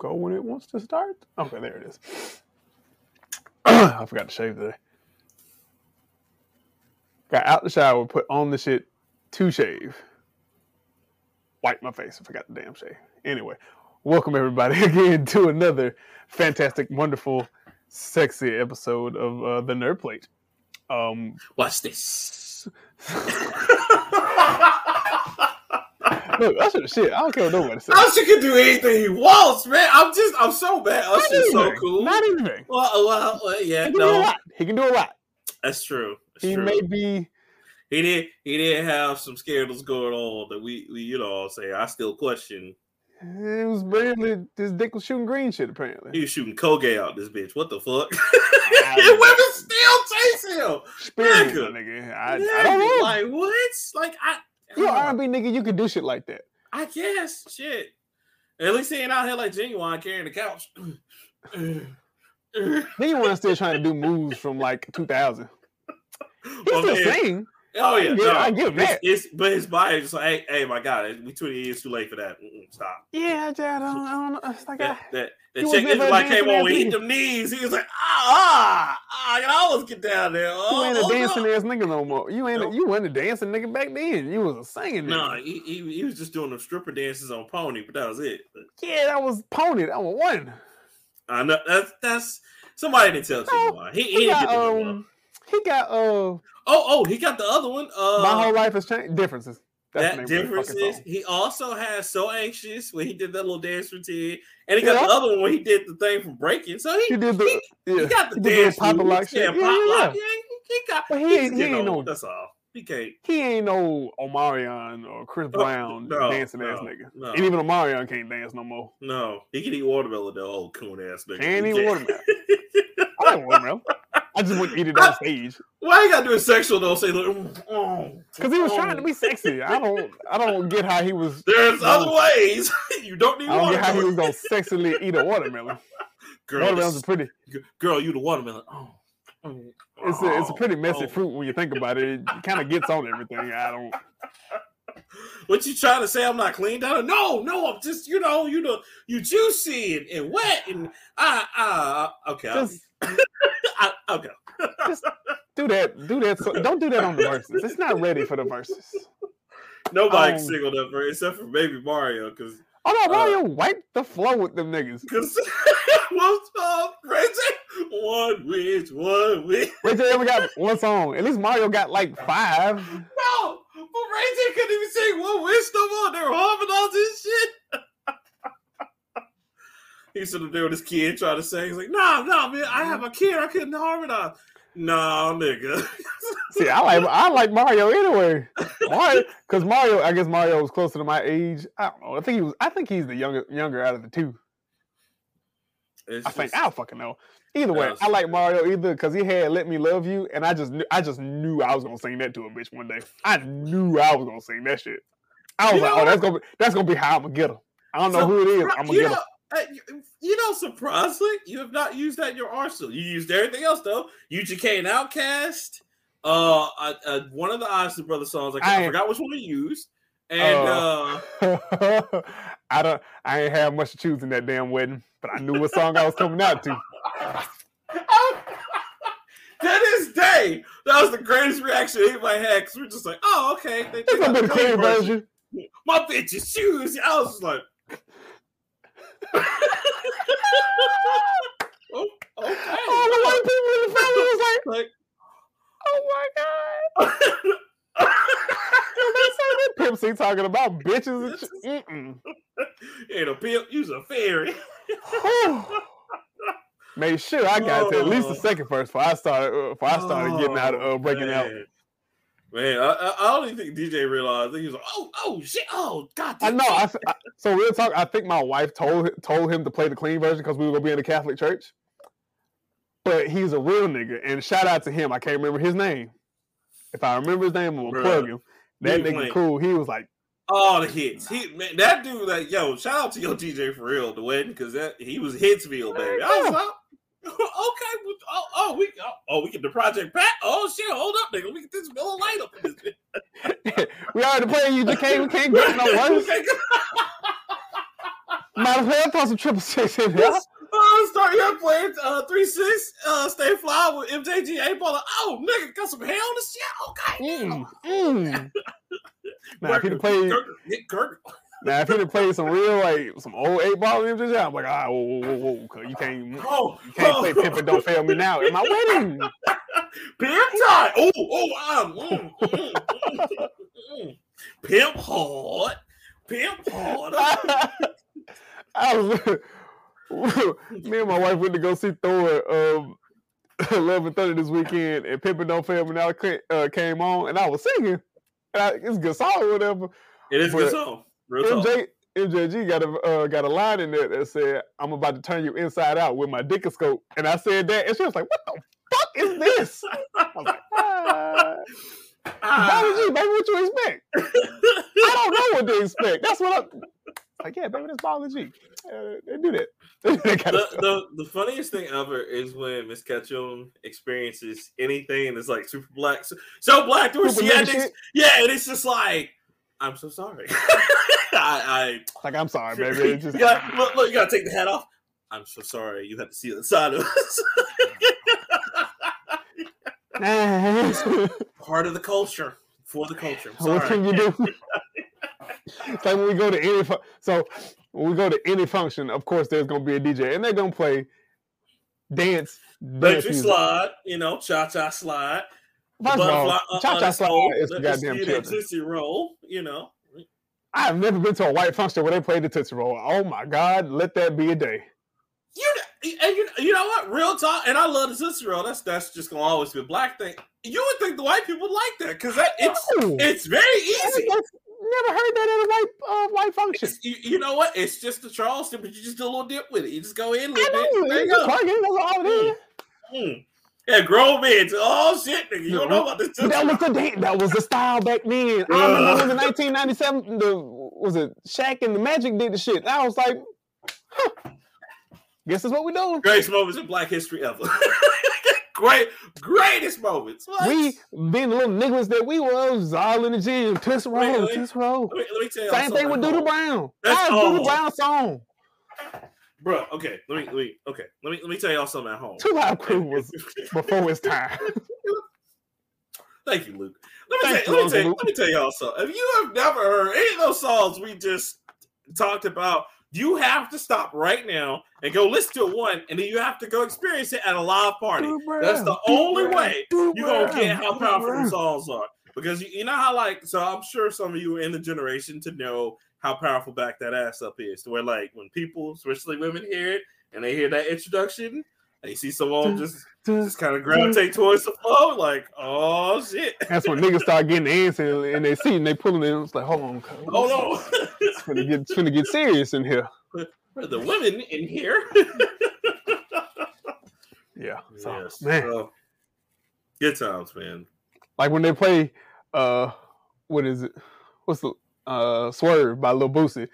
go when it wants to start. Okay, there it is. I forgot to shave today. Got out the shower, put on the shit to shave. Wipe my face. I forgot the damn shave. Anyway, welcome everybody again to another fantastic, wonderful, sexy episode of uh, the Nerd Plate. Um, Watch this. look, Usher, shit, I don't care what nobody says. Usher can do anything he wants, man. I'm just, I'm so bad. Not Usher's so cool. Not anything. Well, uh, well, uh, well, yeah, He can do a no, lot. He can do a lot. that's true. That's He true. may be. he did, he did have some scandals going on that we, we you know, say I still question. It was barely this dick was shooting green shit apparently. He was shooting Koge out this bitch. What the fuck? And women still chase him. Experience, nigga. nigga. I, I don't know. Like what? Like I, you an R&B nigga, you can do shit like that. I guess shit. At least he ain't out here like Ginuwine carrying the couch. Then you want to still trying to do moves from like 2000. He's My still man-. Oh yeah, Yeah, I give him it's. It's, but his body is just like, hey, hey, my God, we twenty years too late for that. Mm-mm, stop. Yeah, I don't, I don't know. It's like That I, that, that He was chick never this like came on, he hit them knees. He was like, ah, ah, ah, I can always get down there. you Oh, ain't a oh, dancing no. ass nigga no more. You ain't a, you wasn't a dancing nigga back then. You was a singing No, nigga. he, he, he was just doing the stripper dances on Pony, but that was it. Yeah, that was pony. That was one. I know that's that's somebody didn't tell you why. He, he, He didn't got get the one. um, he got uh, Oh, oh, he got the other one. Uh, my whole life has changed. Differences. That's that the name of difference is he also has so anxious when he did that little dance routine, and he got Yeah. the other one where he did the thing from breaking. So he, He did the he, yeah. he got the he dance moves. Lock shit. Yeah, Yeah, pop yeah, he, got. But he ain't- he ain't old, no- That's all. He can't. He ain't no Omarion or Chris Brown Oh, no, dancing ass nigga. no. And even Omarion can't dance no more. No, he can eat watermelon. though, old coon ass nigga. Can't He eat watermelon. I like watermelon. I just wouldn't eat it on stage Why you gotta do it sexual though? Say look, mm, oh, because he was trying to be sexy. I don't. I don't get how he was. There's other ways. you don't need I don't get how he was gonna sexily eat a watermelon. Girl, Watermelons this- are pretty. girl, you the watermelon. Oh. oh, It's a, it's a pretty messy oh. fruit when you think about it. It kind of gets on everything. I don't. What you trying to say? I'm not clean down? No, no, I'm just you know, you know, you juicy and, and wet and ah ah. Okay, Just I, okay. do that. Do that. So, don't do that on the verses. It's not ready for the verses. Nobody Um, can sing on that verse except for Baby Mario because Oh no, Uh, Mario wiped the flow with them niggas. because what's up, crazy? One wish, one. Ray J only got one song. At least Mario got like five. No, but Ray J couldn't even sing one wish no more. They were harmonizing shit. He stood up there with his kid trying to sing. He's like, nah, nah, man, I have a kid. I couldn't harmonize. Nah, nigga. See, I like I like Mario anyway. Why? Because Mario, I guess Mario was closer to my age. I don't know. I think he was. I think he's the younger younger out of the two. It's I think just- I don't fucking know. Either way, I like. Mario either because he had "Let Me Love You," and I just knew, I just knew I was gonna sing that to a bitch one day. I knew I was gonna sing that shit. I was You like, know oh, that's gonna be that's gonna be how I'm gonna get him. I don't know So, who it is. I'm gonna get him. Uh, you- you know, surprisingly, you have not used that in your arsenal. You used everything else though. UGK and OutKast. Uh, uh, one of the Isley Brothers songs. Like, I I, forgot which one we used. And uh, Uh, I don't. I ain't have much to choose in that damn wedding, but I knew what song I was coming out to. to this day, that was the greatest reaction anybody had because we're just like, oh, okay. They, they It's be the clean version. My bitch's shoes. I was just like, oh, okay. All the white people in the family was like, like, "Oh my god!" They said that Pimp C talking about bitches. Mm-mm. ain't a pimp, you's a fairy. Made sure I got to at least the Oh. second verse before I started before I started getting out of uh, breaking out. Man. I, I, I don't even think DJ realized. He was like, "Oh, oh, shit! Oh, God!" I know. I. I- so real talk. I think my wife told told him to play the clean version because we were gonna be in the Catholic church. But he's a real nigga, and shout out to him. I can't remember his name. If I remember his name, I'm gonna Bruh. plug him. That nigga playing. cool. He was like, all the hits. He man, that dude, like, yo, shout out to your DJ for real, the wedding, because that he was Hitsville, baby. I was like, okay, well, oh, oh, we, oh, oh, we get the project back. Oh shit, hold up, nigga, we get this little light up in this. "We already playing You can't. We can't get no worse. Might as well throw some triple six in there. Uh, start your playing uh three six uh stay fly with MJG eight ball. Oh nigga, got some hair on the shit. Okay. Mm, mm. Now if he'd have played, Gurgle, Nick Gurgle. Now if he'd have played some real like some old eight ball in MJG, I'm like, ah, whoa, whoa, whoa, whoa, you can't, you Oh, can't play Pimp and Don't Fail Me Now at my wedding. Pimp time. Oh, oh, um, mm, mm, mm, mm. Pimp hard. Pimp hard. I was, me and my wife went to go see Thor um, eleven thirty this weekend, and Pimpin' Don't Fail Me Now uh, came on, and I was singing. And I, it's a good song or whatever. It is a good song. Real talk. MJ, MJG got a uh, got a line in there that said, "I'm about to turn you inside out with my dickoscope," and I said that, and she was like, "What the fuck is this?" I was like, ah. Baby, what you expect? I don't know what to expect. That's what I'm like. Yeah, baby, that's G. Uh, they do that. They do that the, the the funniest thing ever is when Miss Ketchum experiences anything that's like super black, so, so black to where Super she had this, yeah, and it's just like, I'm so sorry. I, Like, I'm sorry, I baby. Just you gotta, look, look, you gotta take the hat off. I'm so sorry. You have to see the side of us. Part of the culture for the culture. What can you do? it's like when we go to any fu- so when we go to any function, of course there's gonna be a DJ and they're gonna play dance. dance Country slide, you know, cha cha slide. First of all, cha cha slide is for us goddamn children. Tootsie roll, you know. I've never been to a white function where they played the Tootsie Roll. Oh my God, let that be a day. You and you, you know what? Real talk, and I love the Tootsie Roll. That's that's just gonna always be a black thing. You would think the white people would like that because that it's No. it's very easy. That's- Never heard that at a white uh, white function. You, you know what? It's just the Charleston, but you just do a little dip with it. You just go in a I know, you it's go. twerking, that's all it is. Mm. Yeah, grown men. Oh shit, nigga! You don't know about this. That was the day, that was the style back then. I remember it was in 1997. The was it Shaq and the Magic did the shit. And I was like, huh, guess that's what we doing. greatest moments in Black history ever. Great, greatest moments. What? We being the little niggas that we was all in the gym. Wait, roll. Tootsie roll. let, me, let me tell you. Same thing with Doodle Brown. That's Doodle. Brown song. Bro. Okay, let me, let me, okay, let me, let me tell y'all something at home. Two Live Crew was before its time. Thank you, Luke. Let me, tell, you, let, me tell, Uncle let me tell y'all something. If you have never heard any of those songs we just talked about, you have to stop right now and go listen to one, and then you have to go experience it at a live party. That's the only way you're gonna get how powerful the songs are. Because you, you know how like so I'm sure some of you are in the generation to know how powerful back that ass up is. To where like when people, especially women, hear it and they hear that introduction, they see someone just just kind of gravitate towards the flow, like, oh shit. That's when niggas start getting the answer in their seat and they pulling it. In. It's like, hold on, hold on, no. It's finna get, it's finna get serious in here. For the women in here. Yeah. So, yes. man, so, good times, man. like when they play, uh, what is it? What's the uh Swerve by Lil Boosie?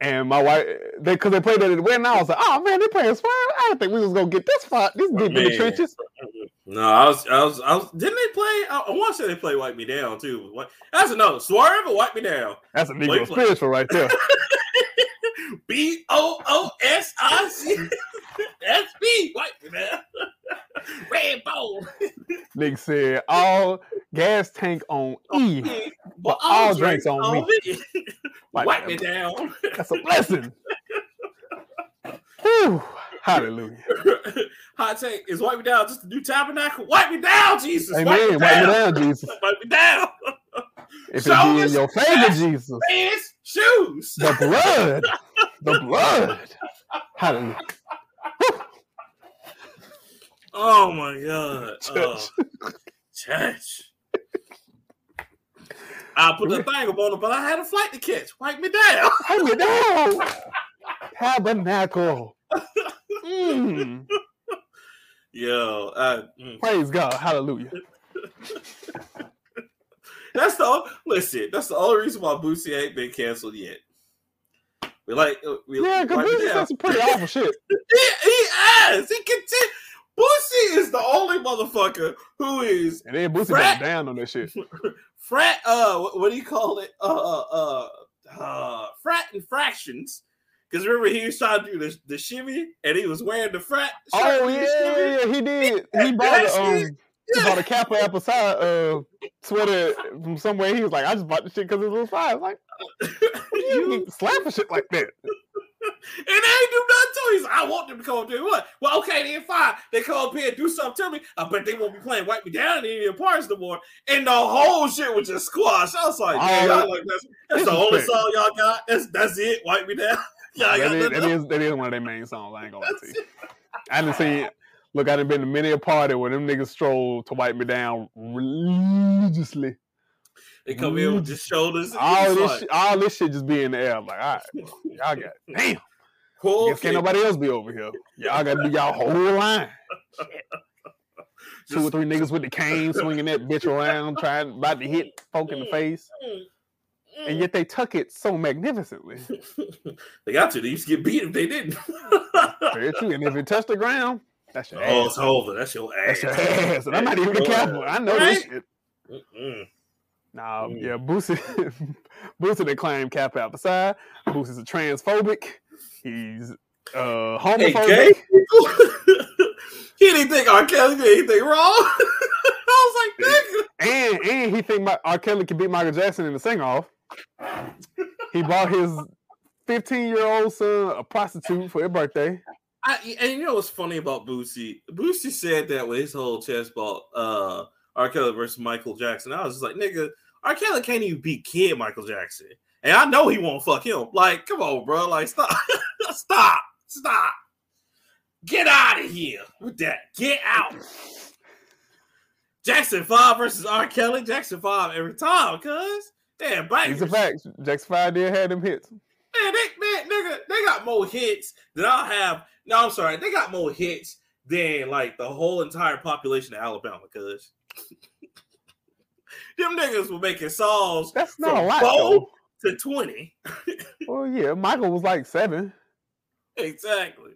And my wife, they because they played that at the wedding, I was like, oh man, they playing Swerve. I didn't think we was gonna get this far, this deep in the trenches. No, I was, I was, I was. Didn't they play? I, I want to say they play "Wipe Me Down" too. What? That's another swerve or "Wipe Me Down." That's a Negro spiritual right there. B O O S I C. That's me. Wipe me down. Red Bull. Nigga said all gas tank on E. But all drinks on me. Wipe Wipe me me down. That's a blessing. Whew. Hallelujah. Hot take is wipe me down just a new tabernacle. Wipe me down, Jesus. Amen. Wipe me Wipe me down. down, Jesus. Wipe me down. If it Show be in your favor, Jesus. Pants, shoes. The blood. The blood. Hallelujah. Oh my god. Church. Oh, church. I put the thing up on it, but I had a flight to catch. Wipe me down. Wipe me down. Tabernacle. Mm. Yo, I, mm. Praise God. Hallelujah. that's the listen. That's the only reason why Boosie ain't been canceled yet. We like uh, we Yeah, because wipe me this is some pretty awful shit. He, he has. He can. Boosie is the only motherfucker who is And then Boosie Frat. got down on that shit. frat. Uh, what, what do you call it? Uh, uh, uh, uh frat infractions. Because remember he was trying to do the, the shimmy and he was wearing the frat. Oh yeah, yeah, yeah, he did. He bought a, um, he bought a Kappa Apple Cider uh, sweater from somewhere. He was like, I just bought the shit because it was fire. Like, you slap a shit like that. And they ain't do nothing to like, I want them to come up there. What? Well, okay, then fine. They come up here and do something to me. I bet they won't be playing Wipe Me Down in any of parts no more. And the whole shit was just squash. I was like, Oh, y'all like that's, that's the only song y'all got. That's that's it. Wipe Me Down. Y'all that, is, that, is, that is one of their main songs. I ain't gonna lie. I didn't see it. Look, I done been to many a party where them niggas stroll to wipe me down religiously. They come in with just shoulders. All this, like, shit, all this shit just be in the air. I'm like, all right, y'all got damn. cool, Guess can't nobody else be over here. Y'all got to do y'all whole line. Two or three niggas with the cane swinging that bitch around, trying about to hit folk in the mm, face, mm, and mm. yet they tuck it so magnificently. they got to. They used to get beat if they didn't. Very true. And if it touched the ground, that's your oh, ass. it's over. That's your ass. That's your ass. And I'm not even the captain. I know this shit. Mm-mm. Nah, Mm. yeah, Boosie, Boosie they claim Cap out the side. Boosie's a transphobic. He's uh Hey, homophobic. gay he didn't think R. Kelly did anything wrong. I was like, nigga. and and he think my, R. Kelly can beat Michael Jackson in the sing off. He bought his 15 year old son a prostitute for his birthday. I, and you know what's funny about Boosie? Boosie said that with his whole chest ball, uh, R. Kelly versus Michael Jackson. I was just like, nigga, R. Kelly can't even beat kid Michael Jackson. And I know he won't fuck him. Like, come on, bro. Like, stop. stop. Stop. Get out of here with that. Get out. Jackson 5 versus R. Kelly. Jackson 5 every time, cuz. Damn, bangers. These are facts. Jackson 5 did have them hits. Man, they, man, nigga, they got more hits than I have. No, I'm sorry, they got more hits than like the whole entire population of Alabama. Cause them niggas were making songs That's not a lot. Though. to twenty. Well, yeah, Michael was like seven. exactly.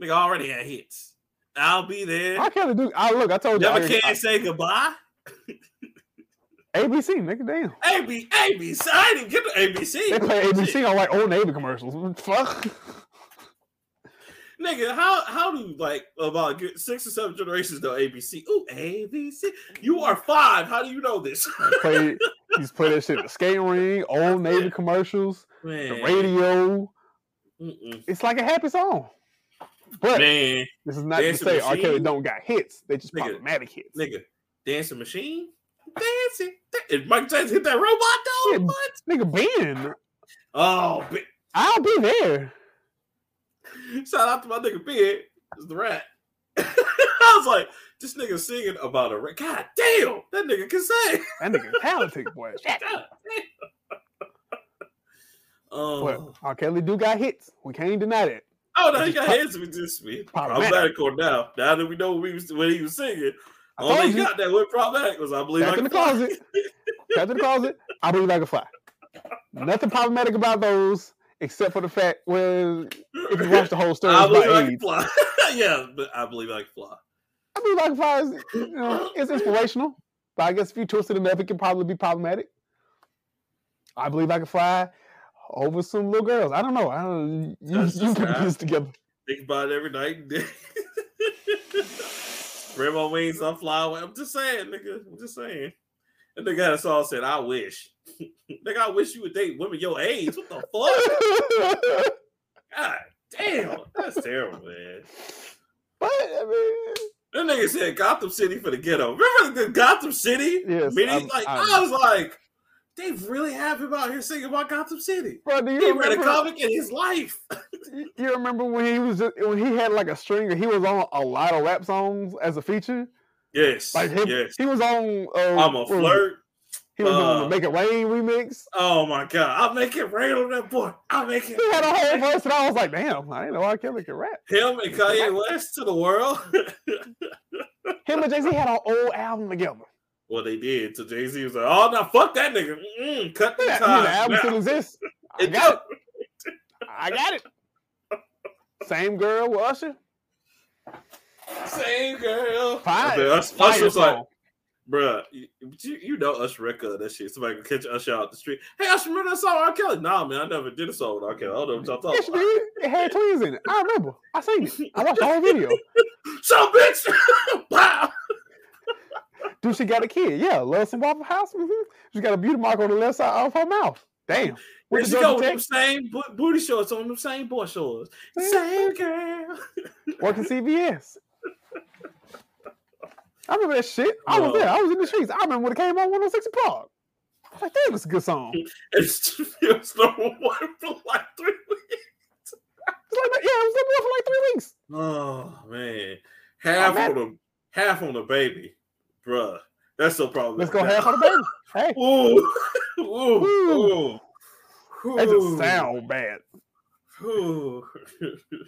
Nigga already had hits. I'll be there. R. Kelly do. I look. I told you. Never I, can't say goodbye. ABC, nigga, damn. AB, ABC. I didn't get the ABC. They play ABC on like old Navy commercials. Fuck. Nigga, how how do like about six or seven generations know ABC? Ooh, ABC. You are five. How do you know this? Play. He's played that shit the skate ring, old Navy commercials, the radio. Mm-mm. It's like a happy song. But man, this is not to Dancing say R. Kelly don't got hits. They just Nigga, problematic hits. nigga, dancing machine, dancing. And Mike Jackson hit that robot though. Yeah. What? Nigga, Ben, Oh, Ben. I'll be there. Shout out to my nigga Ben. It's the rat. I was like, this nigga singing about a rat. God damn, that nigga can sing. That nigga talented, boy. Shit. Oh, um, But R. Kelly do got hits. We can't deny that. oh no, he got pro- hands with this me. problematic. Problematic or now. Now that we know what he was, when he was singing, I only he you. got that with problematic was I believe Back I in the fly. closet. Back in the closet. I believe I can fly. Nothing problematic about those, except for the fact, well, if you watch the whole story, I believe I about can fly. yeah, but I believe I can fly. I believe I can fly is, you know, it's inspirational, but I guess if you twist it enough, it can probably be problematic. I believe I can fly over some little girls. I don't know. I don't. You, That's you just put this together. Think about it every night and day. Spread my wings, I fly away. I'm just saying, nigga. I'm just saying. And nigga had a song said, I wish. nigga, I wish you would date women your age. What the fuck? God damn. That's terrible, man. but I mean, That nigga said Gotham City for the ghetto. Remember the Gotham City? Yes? I'm- like I'm- I was like, they really have him out here singing about Gotham City. bro, do you He you read a comic in his life. You remember when he was just when he had like a stringer? He was on a lot of rap songs as a feature. Yes. Like him, yes. he was on. Uh, I'm a what was flirt. He was on Uh, the Make It Rain remix. Oh my god. I'll make it rain on that boy. I'll make it He had a whole verse, and I was like, "Damn, I didn't know R. Kelly could rap." him and Kanye West to the world. Him and Jay Z had an old album together. well, they did. So Jay Z was like, "Oh no, fuck that nigga. Mm-mm, cut the Yeah, time." the album now." still exists. I got it. I got it. Same girl with Usher. Same girl. Fire, I bet Us- fire Usher was like. Bruh, you, you know Usher record that shit. Somebody can catch Usher out the street. Hey, Usher, remember that song R. Kelly? Nah, man, I never did a song with R. Kelly. I don't know what y'all talking Yes, you about. did. It had twins in it. I remember. I seen it. I watched the whole video. So, bitch! wow! Dude, she got a kid. Yeah, love some Waffle House. hmm She got a beauty mark on the left side of her mouth. Damn. Where Went she go with them same booty shorts on them same boy shorts? Same Same girl. working CVS. I remember that shit. I was there. I was in the streets. I remember when it came on 106 Park. I was like, damn, it's a good song. It's, it's number one for like three weeks. It's like, yeah, it was number one for like three weeks. Oh man, half man. on the half on the baby, bruh. That's so problem. Let's go half on the baby. Hey, Ooh, ooh, ooh. that just sound bad.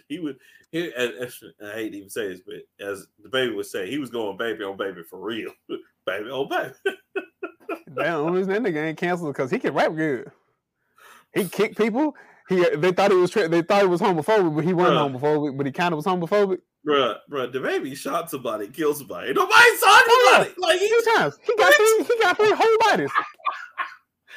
He would. He, as- I hate to even say this, but as the baby would say, he was going baby on baby for real, baby on baby. Damn, the only reason that nigga ain't canceled because he can rap good. He kicked people. He they thought he was tra- they thought he was homophobic, but he wasn't Bruh. homophobic. But he kind of was homophobic. Bruh, bruh, the baby shot somebody, killed somebody. Nobody saw it. Like he, Two times. He got three. He got three whole bodies.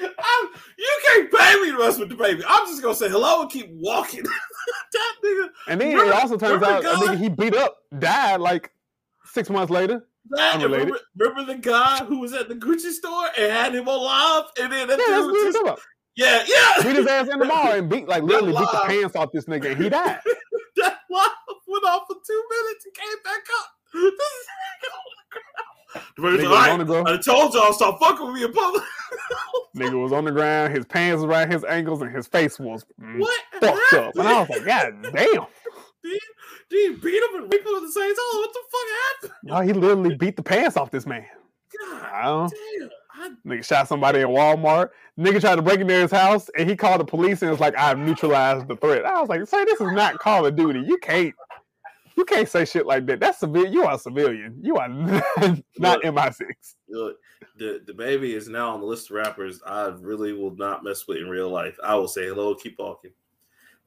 I'm, you can't pay me to mess with the baby. I'm just gonna say hello and keep walking. that nigga, And then Remember- it also turns out God? nigga he beat up died like six months later. that, remember, remember the guy who was at the Gucci store and had him on live, and then that Yeah, dude I'm just, yeah, yeah, Beat his ass in the mall and beat like literally beat the pants off this nigga and he died. that live went off for two minutes and came back up. The baby's Nigga was "All on the. I told y'all stop fucking with me in public. Nigga was on the ground. His pants was around his ankles and his face was what? fucked up. And I was like, God damn. Did you beat him and rape him at the same time? What the fuck happened? No, he literally beat the pants off this man. God damn. I, Nigga shot somebody in Walmart. Nigga tried to break into his house and he called the police and was like, I've neutralized the threat. I was like, say this is not Call of Duty. You can't you can't say shit like that. That's civilian. You are civilian. You are not, not MI6. look, the, the baby is now on the list of rappers I really will not mess with in real life. I will say hello, keep walking.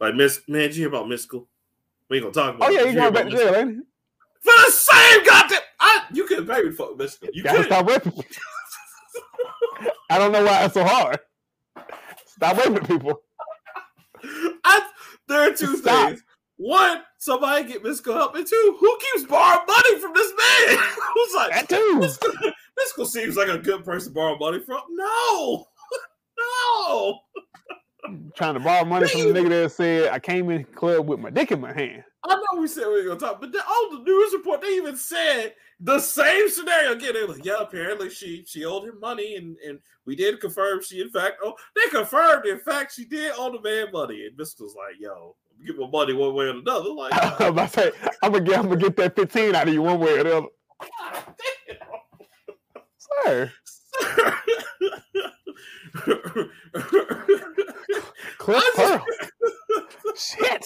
Like Miss man, did you hear about Mystikal? We ain't gonna talk about Oh yeah, you going back to jail, ain't? For the same goddamn I you couldn't pay me fuck Mystikal. You Gotta stop raping. I don't know why it's so hard. Stop raping people. I, there are two Stop. things. One, somebody get Mystikal help, and two, who keeps borrowing money from this man? Who's like, That too. Mystikal seems like a good person to borrow money from. No, no. Trying to borrow money from the nigga that said I came in club with my dick in my hand. I know we said we were gonna talk, but the, on the news report they even said the same scenario again. They were like, yeah, apparently she she owed him money, and and we did confirm she in fact oh they confirmed in fact she did owe the man money, and Mystikal's like, yo, give my money one way or another. Like, I was about to say, I'm gonna get I'm gonna get that 15 out of you one way or the other. Sir, Cliff I Pearl. Shit.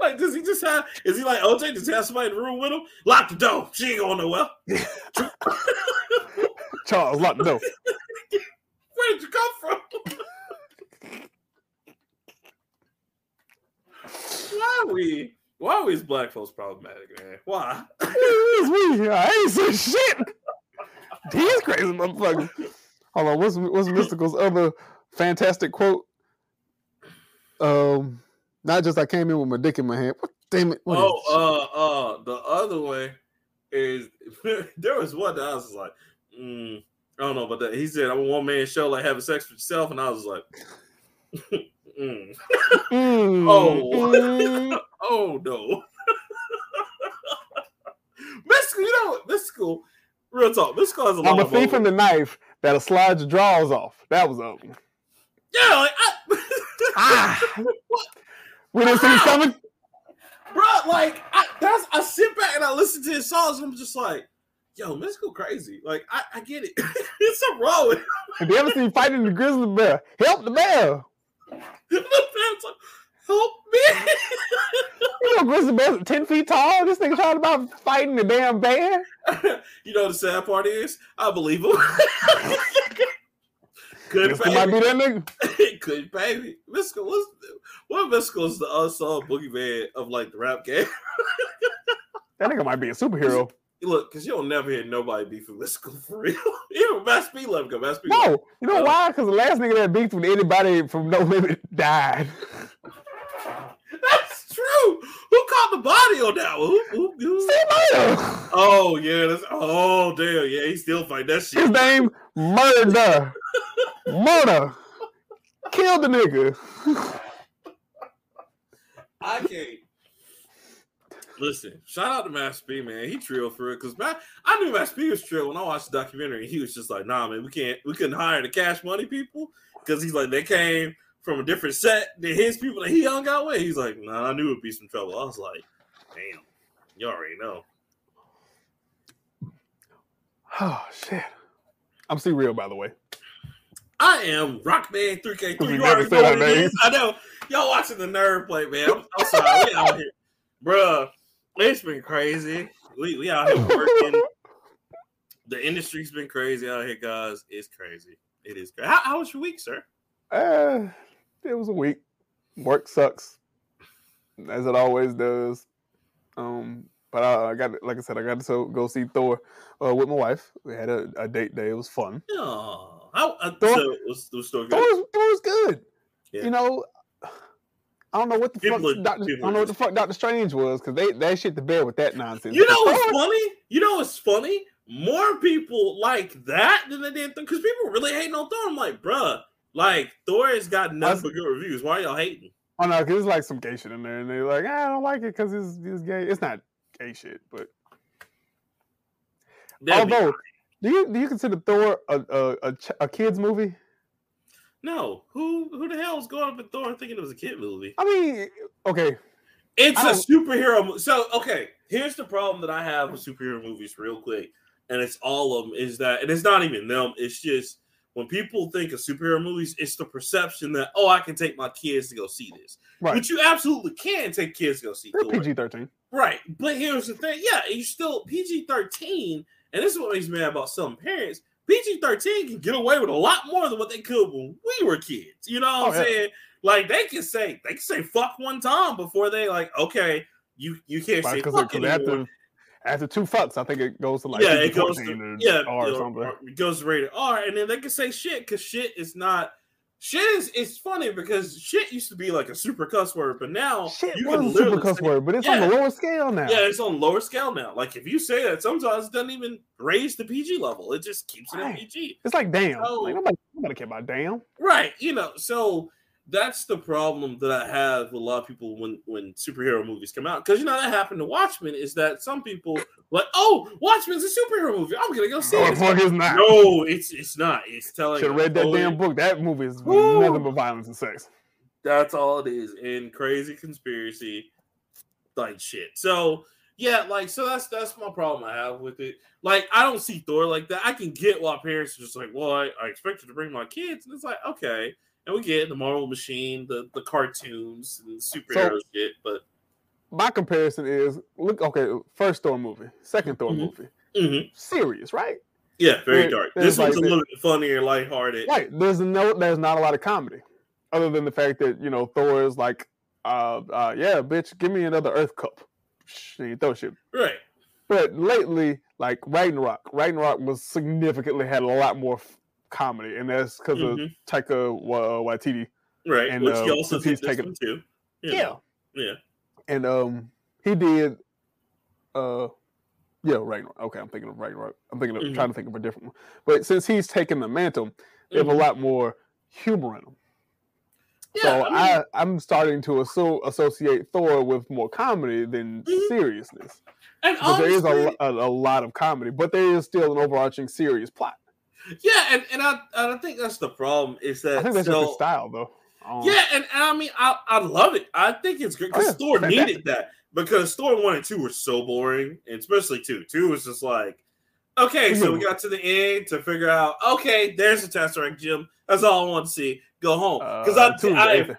like, does he just have? Is he like OJ? Does he have somebody in the room with him? Lock the door. She ain't going nowhere. Charles, lock the door. Where did you come from? Why are we? Why are we black folks problematic, man? Why? It's me. I ain't said shit. He is crazy, motherfucker. Hold on. What's what's Mystikal's other fantastic quote? Um, not just I came in with my dick in my hand. What, damn it. what oh, uh, uh, the other way is there was one that I was like, mm, I don't know about that. He said, "I'm a one man show, like having sex with yourself," and I was like, mm. Mm, Oh. mm. "Oh no." Mystikal, you know? Mystikal, real talk. Mystikal has a lot I'm a thief in the knife that'll slide your drawers off. That was up. Yeah, like I, Ah, What? we didn't see this coming. bro, like I, that's I sit back and I listen to his songs and I'm just like, yo, Mystikal crazy. Like I, I get it. it's a with Have you ever seen fighting the grizzly bear? Help the bear. The fans. Like, Help me. You know, grizzly bears ten feet tall. This nigga talking about fighting the damn bear. you know the sad part is, I believe him. Couldn't This might pay be that nigga. Pay me. Mystikal was what Mystikal is the unsung boogeyman of like the rap game. That nigga might be a superhero. Look, because you'll never hear nobody beef with Mystikal for real. Even Master P him go. Master P. No, left. you know why? Because the last nigga that beefed with anybody from No Limit died. That's true. Who caught the body on that one? Who, who, who? Oh yeah, that's oh damn, yeah, he still fight that shit. His name Murder. Murder. Killed the nigga. I can't. Listen, shout out to Master P, man. He trill for it because I knew Master P was trill when I watched the documentary. He was just like, "Nah, man, we can't, we couldn't hire the Cash Money people because he's like they came from a different set than his people that he hung out with." He's like, "Nah, I knew it'd be some trouble." I was like, "Damn, you already know." Oh shit. I'm see real by the way. I am Rockman 3K3. We You never already know what it names. I know. Y'all watching the Nerd Plate, man. I'm, I'm sorry. We out here. Bruh, it's been crazy. We, we out here working. The industry's been crazy out here, guys. It's crazy. It is crazy. How, how was your week, sir? Uh, it was a week. Work sucks, as it always does. Um, but I, I got, like I said, I got to go see Thor uh, with my wife. We had a, a date day. It was fun. Oh, how, uh, Thor- so it was, it was still Thor good. was, Thor was good. Yeah. You know, I don't know what the People fuck are- Doctor. I don't know what the fuck Doctor Strange was because they they shit the bed with that nonsense. You know what's funny? You know what's funny? More people like that than they did because people really hating on Thor. I'm like, bruh, like Thor has got nothing but good reviews. Why are y'all hating? Oh no, because it's like some gay shit in there, and they're like, "Ah, I don't like it because it's, it's gay. It's not gay shit, but That'd although, do you do you consider Thor a a, a, ch- a kids movie? No, who who the hell is going up at Thor thinking it was a kid movie? I mean, okay, It's a superhero. So okay, here's the problem that I have with superhero movies, real quick, and it's all of them. Is that and it's not even them. It's just when people think of superhero movies, it's the perception that oh, I can take my kids to go see this, right? but you absolutely can take kids to go see PG thirteen. Right. But here's the thing. Yeah, you still PG 13. And this is what makes me mad about some parents. PG 13 can get away with a lot more than what they could when we were kids. You know what Oh, I'm yeah. saying? Like they can say they can say fuck one time before they like, okay, you you can't say fuck anymore. after after two fucks, I think it goes to like yeah, it goes to yeah, R or something. or it goes to rated R, and then they can say shit because shit is not shit is it's funny because shit used to be like a super cuss word, but now Shit you was can a super cuss say- word, but it's Yeah. on the lower scale now. Yeah, it's on lower scale now. Like if you say that, sometimes it doesn't even raise the PG level. It just keeps it Right. at PG. It's like damn. So- like, nobody, nobody care about damn. Right. You know, so that's the problem that I have with a lot of people when when superhero movies come out. Because you know that happened to Watchmen is that some people like, oh, Watchmen's a superhero movie. I'm gonna go see Oh, it. fuck, it's not. No, it's it's not. It's telling. Should have read that story. damn book. That movie is Woo. nothing but violence and sex. That's all it is. And crazy conspiracy like shit. So yeah, like so that's that's my problem I have with it. Like I don't see Thor like that. I can get why parents are just like, well, I, I expected to bring my kids, and it's like, okay. And we get the Marvel machine, the the cartoons and superhero shit, but My comparison is look okay. First Thor movie, 2nd Thor Mhm. movie, mhm. serious, right? yeah, very There- dark. This one's like a little bit funnier, lighthearted. Right. There's no, there's not a lot of comedy, other than the fact that you know Thor is like, uh, uh yeah, bitch, give me another Earth cup. Shh, and you throw shit. Right. But lately, like Ragnarok, Ragnarok was significantly had a lot more comedy, and that's because Mhm. of Taika Wa- Waititi. Right. And, Which uh, he also since he's did this taken- too. Yeah. know. Yeah. and um, he did, uh, yeah, Ragnarok. Okay, I'm thinking of Ragnarok. I'm thinking of Mhm. trying to think of a different one. But since he's taken the mantle, they have a Mhm. lot more humor in them. Yeah, so I mean- I, am starting to asso- associate Thor with more comedy than Mhm. seriousnly. and But there is a, a, a lot of comedy, but there is still an overarching serious plot. Yeah, and, and I and I think that's the problem is that I think that's so, just his style, though. Um, Yeah, and, and I mean I, I love it. I think it's great Oh, because yeah, Thor fantastic. needed that because Thor one and two were so boring, and especially two. Two was just like, okay, so we got to the end to figure out. Okay, there's the Tesseract Jim. That's all I want to see. Go home because uh, the I, I eighth.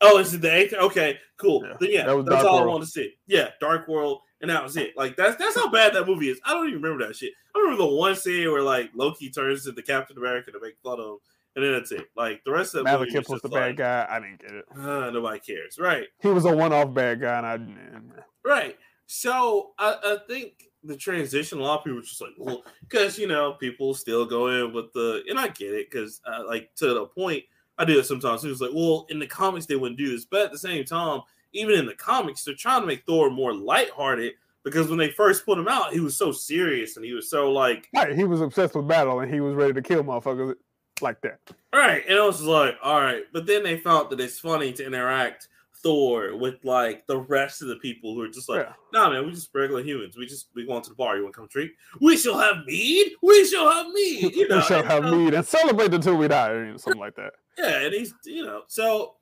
Oh, is it the eighth? Okay, cool. Yeah, Then yeah, that that's Dark all World. I want to see. Yeah, Dark World, and that was it. Like that's that's how bad that movie is. I don't even remember that shit. I remember the one scene where like Loki turns into Captain America to make fun of and then that's it. Like the rest of the movie Malekith was the like, bad guy. I didn't get it. "Ah, nobody cares, right? He was a one-off bad guy, and I. didn't. Right. So I, I think the transition, a lot of people were just like, well, because you know, people still go in with the, and I get it, because uh, like to the point, I do it sometimes. It was like, well, in the comics they wouldn't do this, but at the same time, even in the comics, they're trying to make Thor more lighthearted because when they first put him out, he was so serious and he was so like, Right, he was obsessed with battle and he was ready to kill motherfuckers like that. right, and I was just like, all right, but then they felt that it's funny to interact Thor with like the rest of the people who are just like, Yeah. nah, man, we just regular humans. We just we going to the bar. You want to come treat? We shall have mead. We shall have mead. You know, we shall and, have uh, mead and celebrate until we die, or something like that. Yeah, and he's you know, so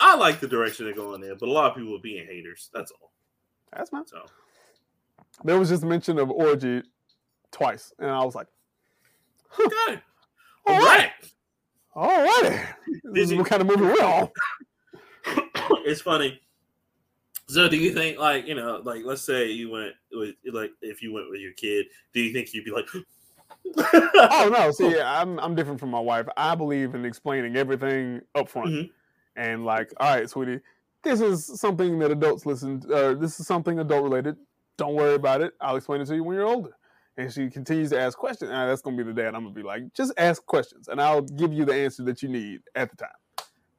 I like the direction they're going in, but a lot of people are being haters. That's all. That's my. So There was just mention of orgy twice, and I was like, okay, all all right, right. all righty. This is what kind of movie we're on. it's funny. So, do you think, like, you know, like, let's say you went with, like, if you went with your kid, do you think you'd be like, oh no, see, I'm I'm different from my wife. I believe in explaining everything up front, Mhm. and like, all right, sweetie, this is something that adults listen. Uh, this is something adult related. Don't worry about it. I'll explain it to you when you're older. And she continues to ask questions. And that's gonna be the dad. I'm gonna be like, just ask questions, and I'll give you the answer that you need at the time.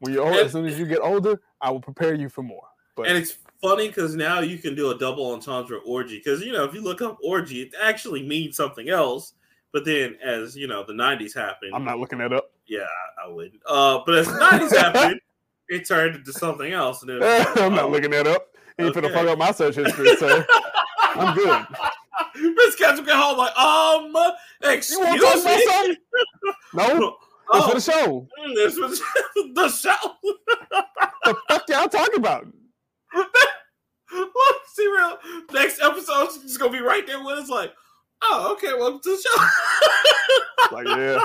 When you're And- as soon as you get older, I will prepare you for more. But And it's funny because now you can do a double entendre orgy. Because, you know, if you look up orgy, it actually means something else. But then, as, you know, the 90s happened, I'm not looking that up. yeah, I, I wouldn't. Uh, but as the 90s happened, it turned into something else. And then, I'm not oh, looking that up. Ain't finna Okay. fuck up my search history, sir. I'm good. Miss get home like, um, You want to excuse about me. something? No, it's Oh, for the show. mm, this was the show. The fuck y'all talking about? Look, see real. Next episode is gonna be right there with us. Like, oh, okay, welcome to the show. Like, yeah,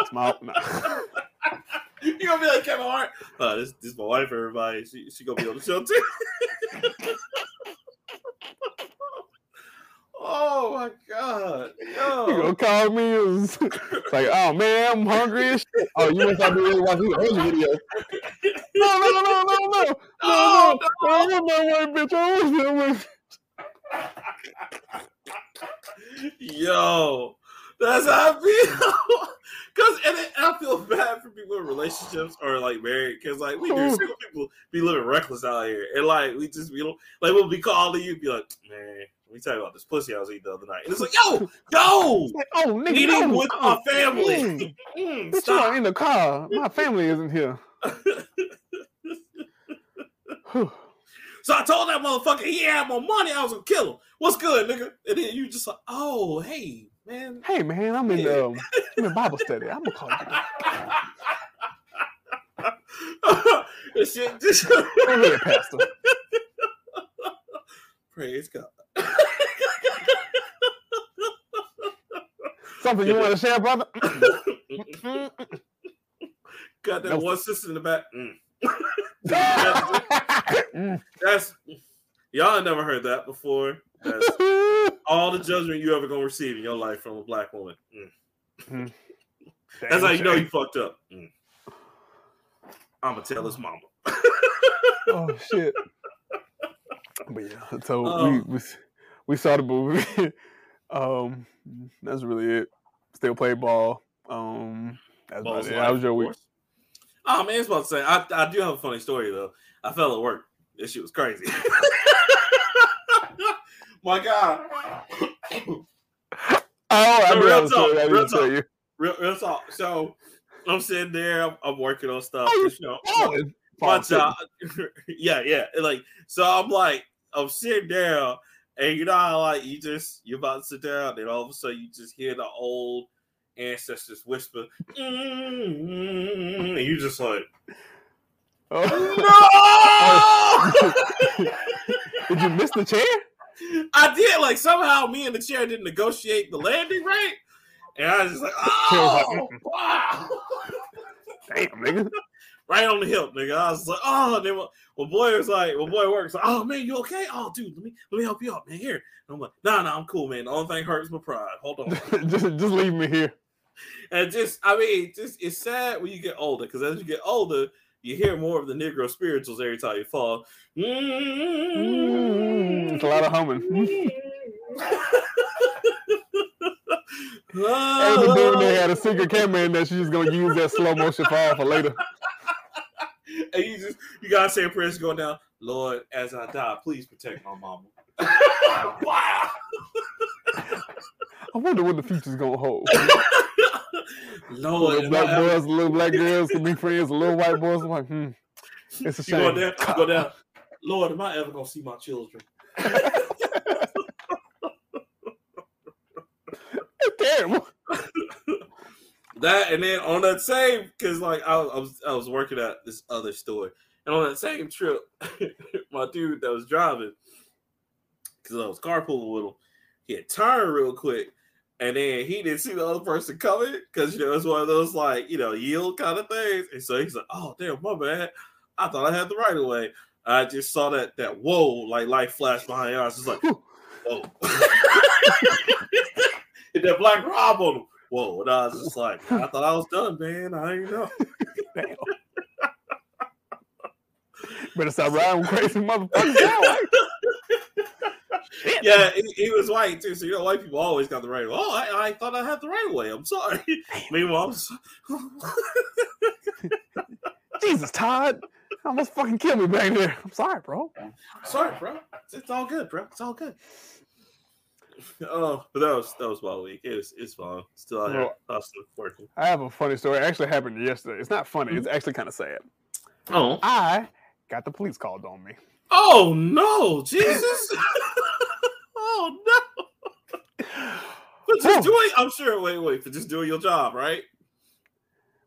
it's my. No. You're gonna be like Kevin Hart. Uh, this, this is my wife. Everybody, she she gonna be on the show too. Oh my god! You Yo. gonna call me? It's like, oh man, I'm hungry as shit. Oh, you must have been watching the other video. No, no, no, no, no, no, Oh, no, no. I want that white bitch. I want that white. Yo, that's how I feel. Cause and it, I feel bad for people in relationships or like married, cause like we do single people be living reckless out here, and like we just we don't like we'll be calling you, be like, man, we talking about this pussy I was eating the other night, and it's like, yo, yo, Like, oh, nigga, eating with Oh, my family. mm. Mm, you are in the car. My family isn't here. So I told that motherfucker he had my money, I was gonna kill him. What's good, nigga? And then you just like, oh, hey, man. hey man, I'm in Yeah. um, I'm in Bible study. I'm gonna call you. back. this shit just Go ahead, Pastor. praise God. Something you want to share, brother? Got that No. one sister in the back. Mm. Mm. That's y'all never heard that before. That's all the judgment you ever gonna receive in your life from a black woman. Mm. That's how you know you fucked up. Mm. I'm gonna tell his mama. oh shit. But yeah, so we, Um, we we saw the movie. um, that's really it. Still play ball. Um, that's about it. How was your week? Oh man, I was about to say I, I do have a funny story though. I fell at work. This shit was crazy. My God. Oh, I So knew real talk, I real you. Real, real talk. So I'm sitting there, I'm, I'm working on stuff. Oh, you know, Falling. my job. yeah, yeah. Like, so I'm like, I'm sitting down, and you know how like you just you're about to sit down, and all of a sudden you just hear the old ancestors whisper, "Mm," and you just like, Oh. no. Did you miss the chair? I did like somehow me and the chair didn't negotiate the landing right, and I was just like, oh, like, wow. Damn, nigga. Right on the hip, nigga. I was like, oh, then my, my boy was like, my boy works like, oh man, you okay? Oh, dude, let me let me help you out, man. Here, and I'm like, nah, nah, I'm cool, man. The only thing hurts my pride. Hold on. just just leave me here. and just, I mean, just it's sad when you get older because as you get older, you hear more of the Negro spirituals every time you fall. Mm, it's a lot of humming. Ava DuVernay had a secret camera in there. She's just gonna use that slow motion fall for later. And you just you gotta say a prayer going down. Lord, as I die, please protect my mama. wow. I wonder what the future's gonna hold. Lord, little black boys, little black girls can be friends. Little white boys, I'm like, hmm. It's a you go shame. down, you go down. Lord, am I ever gonna see my children? It's terrible. That and then on that same, because like I, I was I was working at this other store, and on that same trip, my dude that was driving, because I was carpooling with him, he had turned real quick, and then he didn't see the other person coming because you know it's one of those like you know yield kind of things, and so he's like, "Oh damn, my bad, I thought I had the right of way." I just saw that that whoa like light flash behind us. It's like whoa. Oh. Hit that black rob on him. Whoa, and I was just like, I thought I was done, man. I ain't know. Damn. Better stop riding with crazy motherfuckers. now. Yeah, he, he was white too, so you know white people always got the right. Oh, I, I thought I had the right way. I'm sorry. Meanwhile, I'm so- Jesus, Todd. Almost fucking killed me back there. I'm sorry, bro. sorry, bro. It's, it's all good, bro. It's all good. Oh, but that was that was my week. It was it's fun. Still out here Well- hustling, working. I have a funny story. It actually happened yesterday. It's not funny. It's mm-hmm. actually kind of sad. Oh, I got the police called on me. oh no, Jesus! oh no! But just Oh. doing, I'm sure. Wait, wait, for just doing your job, right?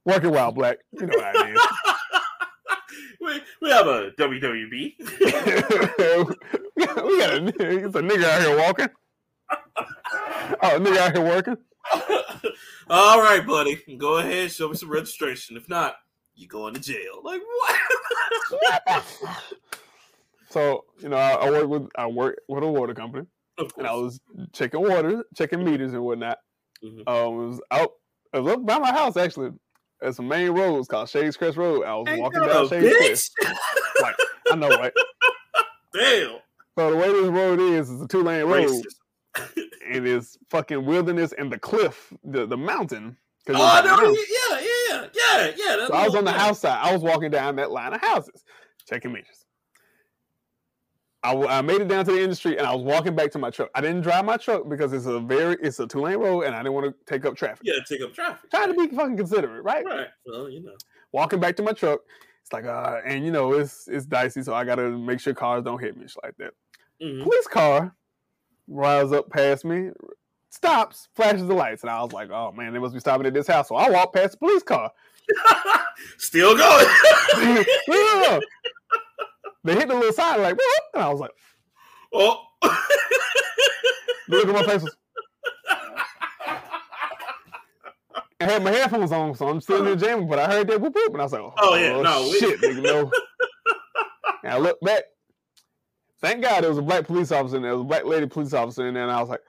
Working wild black. You know how it we we have a WWB. we got a, it's a nigga out here walking. Oh, nigga out here working. All right, buddy. Go ahead, show me some registration. If not, you going to jail. Like what? So you know, I, I work with I work with a water company, and I was checking water, checking meters and whatnot. Mhm. Um, it was out. It was up by my house actually. It's a main road. It's called Shades Crest Road. I was Ain't walking down Shades Crest. Like, I know, right? Damn. So the way this road is, it's a two lane road, Racist. And it's fucking wilderness and the cliff, the the mountain. Oh like no! Yeah, yeah, yeah, yeah. So I was on the house side. I was walking down that line of houses, checking meters. I, I made it down to the end of the street, and I was walking back to my truck. I didn't drive my truck because it's a very it's a two lane road, and I didn't want to take up traffic. Yeah, take up traffic. Trying to be fucking considerate, right? right. Well, you know. Walking back to my truck, it's like uh, and you know it's it's dicey, so I gotta make sure cars don't hit me, shit like that. Mhm. Police car rides up past me, stops, flashes the lights, and I was like, oh man, they must be stopping at this house. So I walk past the police car. Still going. Yeah. they hit the little side like, "Whoop," and I was like, oh. look at my face was. I had my headphones on, so I'm still in the jamming, but I heard that whoop whoop, and I was like, Oh, yeah, oh, no, we- shit, nigga, no. and I looked back. Thank God there was a black police officer in there. There was a black lady police officer in there, and I was like,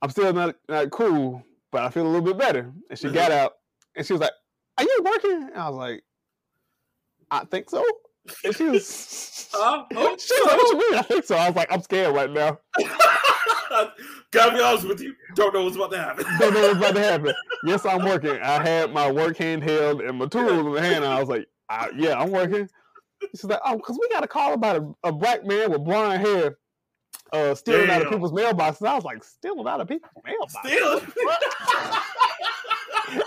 I'm still not, not cool, but I feel a little bit better. And she got out, and she was like, Are you working? And I was like, I think so. And she was, Uh, oh, she was like, What you mean? I think so. I was like, I'm scared right now. Gotta be honest with you. Don't know what's about to happen. don't know what's about to happen. Yes, I'm working. I had my work handheld and my tools in the hand. And I was like, I, yeah, I'm working. She's like, oh, because we got a call about a, a black man with blonde hair uh, stealing out of people's mailboxes. I was like, stealing out of people's mailboxes? Still.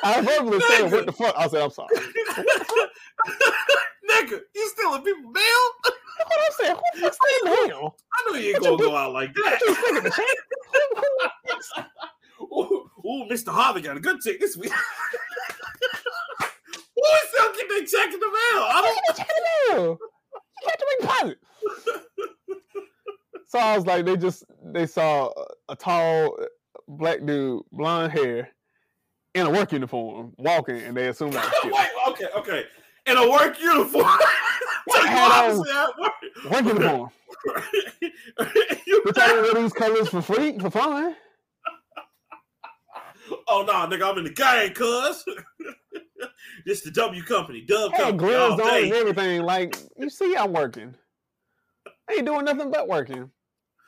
I verbally said, what the fuck? I said, I'm sorry. Nigga, you stealing people mail? What I said, who the fuck mail? I know you ain't gonna go out like that. You thinking the shit? Who- who- Ooh, ooh, Mr. Harvey got a good check this week. Who is still getting their check in the mail? I don't. check the mail? You got to make deposit. So I was like, they just they saw a, a tall black dude, blonde hair, in a work uniform, walking, and they assumed shit. Wait, okay, okay. In a work uniform. so you Hat on. work. Work uniform. You- They try to wear these colors for free, for fun. oh no, nigga, I'm in the gang, cuz. This the W company, Dub company. grills on and everything. Like, you see, I'm working. I ain't doing nothing but working.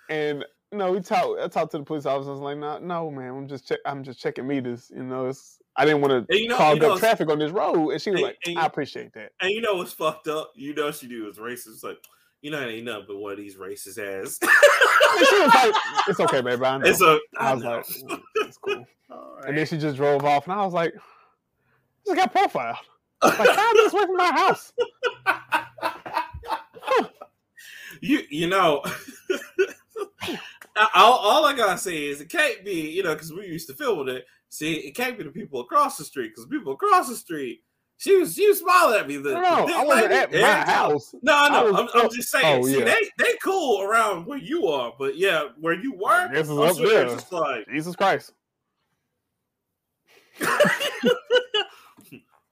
And you know, we talked. I talked to the police officer. I was like, no, no, man, I'm just check. I'm just checking meters. You know, it's. I didn't want to you know- clog you know, up traffic on this road. And she was and- like, and- I appreciate that. And you know what's fucked up? You know she do is racist. Like, you know, it ain't nothing but one of these racist ass. And she was like, it's okay, baby. I know. it's a. I was know. like, "Mm, it's cool. All And then she just drove off, and I was like, this got profiled. Like five minutes away from my house. you you know all, all i gotta say is it can't be you know because we used to film with it see it can't be the people across the street because people across the street she was she was smiling at me the, No, I wasn't at my time. house. no I no was- I'm, I'm just saying oh, see yeah. they they cool around where you are but yeah where you were This is up there. just like Jesus Christ.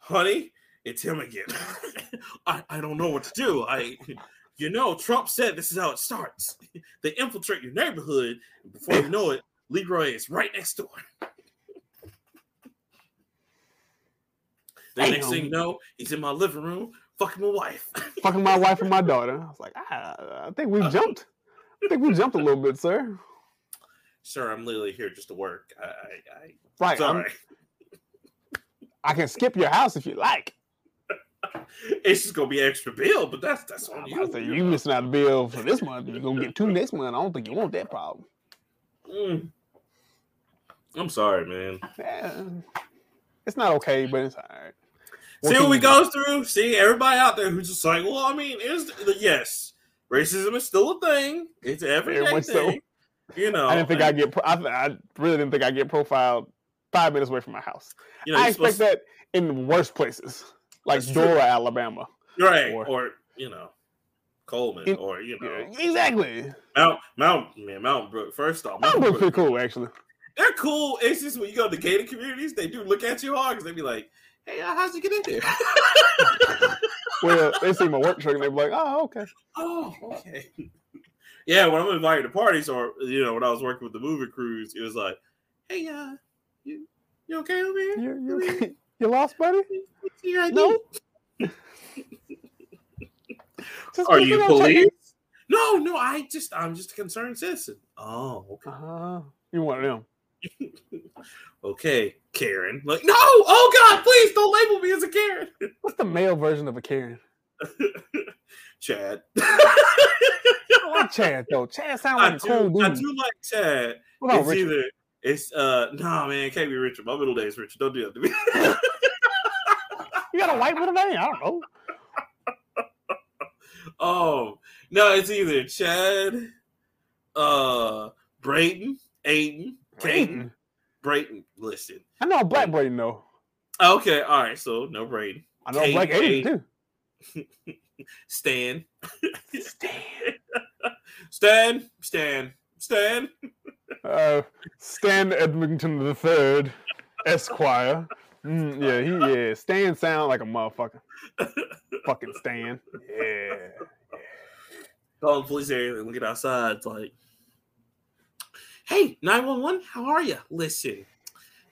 honey it's him again I, I don't know what to do i you know trump said this is how it starts they infiltrate your neighborhood and before you know it leroy is right next door the next thing you know he's in my living room fucking my wife Fucking my wife and my daughter. I was like, ah, I think we jumped. I think we jumped a little bit, sir. sir i'm literally here just to work i i, I Right. I'm- sorry I can skip your house if you like. it's just gonna be extra bill but that's that's on I you say you missing out a bill for this month. You're gonna get two next month. I don't think you want that problem. Mm. i'm sorry man Yeah. It's not okay, but it's all right. See what we go through. See everybody out there who's just like, well, I mean, is yes, racism is still a thing. It's everyday Very much so. You know, I didn't think I'd get. I, I really didn't think I'd get profiled five minutes away from my house. You know, I expect that in worse places, like That's true. Dora, Alabama. right, or- or, you know, Cullman, In- or you know, Yeah, exactly. Mount Mount man, Mountain Brook. First off, Mountain was Brook, pretty cool, actually. they're cool. It's just when you go to the gated communities, they do look at you hard because they be like, "Hey, uh, how'd you get in there?" Well, they see my work truck and they be like, "Oh, okay." Oh, okay. Yeah, when I'm invited to parties, or you know, when I was working with the movie crews, it was like, "Hey, uh, you you okay over here? You you okay? you lost, buddy? See? No. Just Are you figure police? No, no. I just I'm just a concerned citizen. Oh, okay, Uh-huh. You one of them? okay, Karen. Like, no, oh God, please don't label me as a Karen. What's the male version of a Karen? Chad. I like Chad though. Chad sounds I like a cool do, I do like Chad. What about it's Richard? either it's uh nah man, can't be Richard. My middle name is Richard. Don't do that to me. You got a white middle name? I don't know. Oh no, it's either Chad, uh, Brayton, Aiden, Caden, Brayton. Brayton. Listen, I know a black Brayton though. okay, all right. So no Brayton. I know a black Aiden too. Stan, Stan, Stan, Stan. Uh, Stan Edmonton the Third, Esquire. Mm, yeah, he yeah. Stan sound like a motherfucker. Fucking Stan. Yeah. Call the police area and look at outside. It's like, hey, nine one one, how are you? Listen,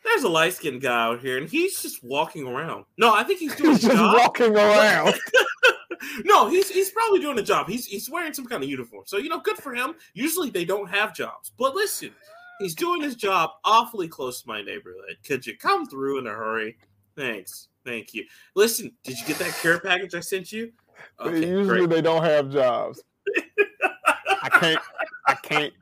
there's a light skinned guy out here, and he's just walking around. No, I think he's doing He's just job. walking around. no, he's he's probably doing a job. He's he's wearing some kind of uniform. So you know, good for him. Usually they don't have jobs. But listen, he's doing his job awfully close to my neighborhood. Could you come through in a hurry? Thanks. Thank you. Listen, did you get that care package I sent you? Okay, Usually great. they don't have jobs. I can't. I can't.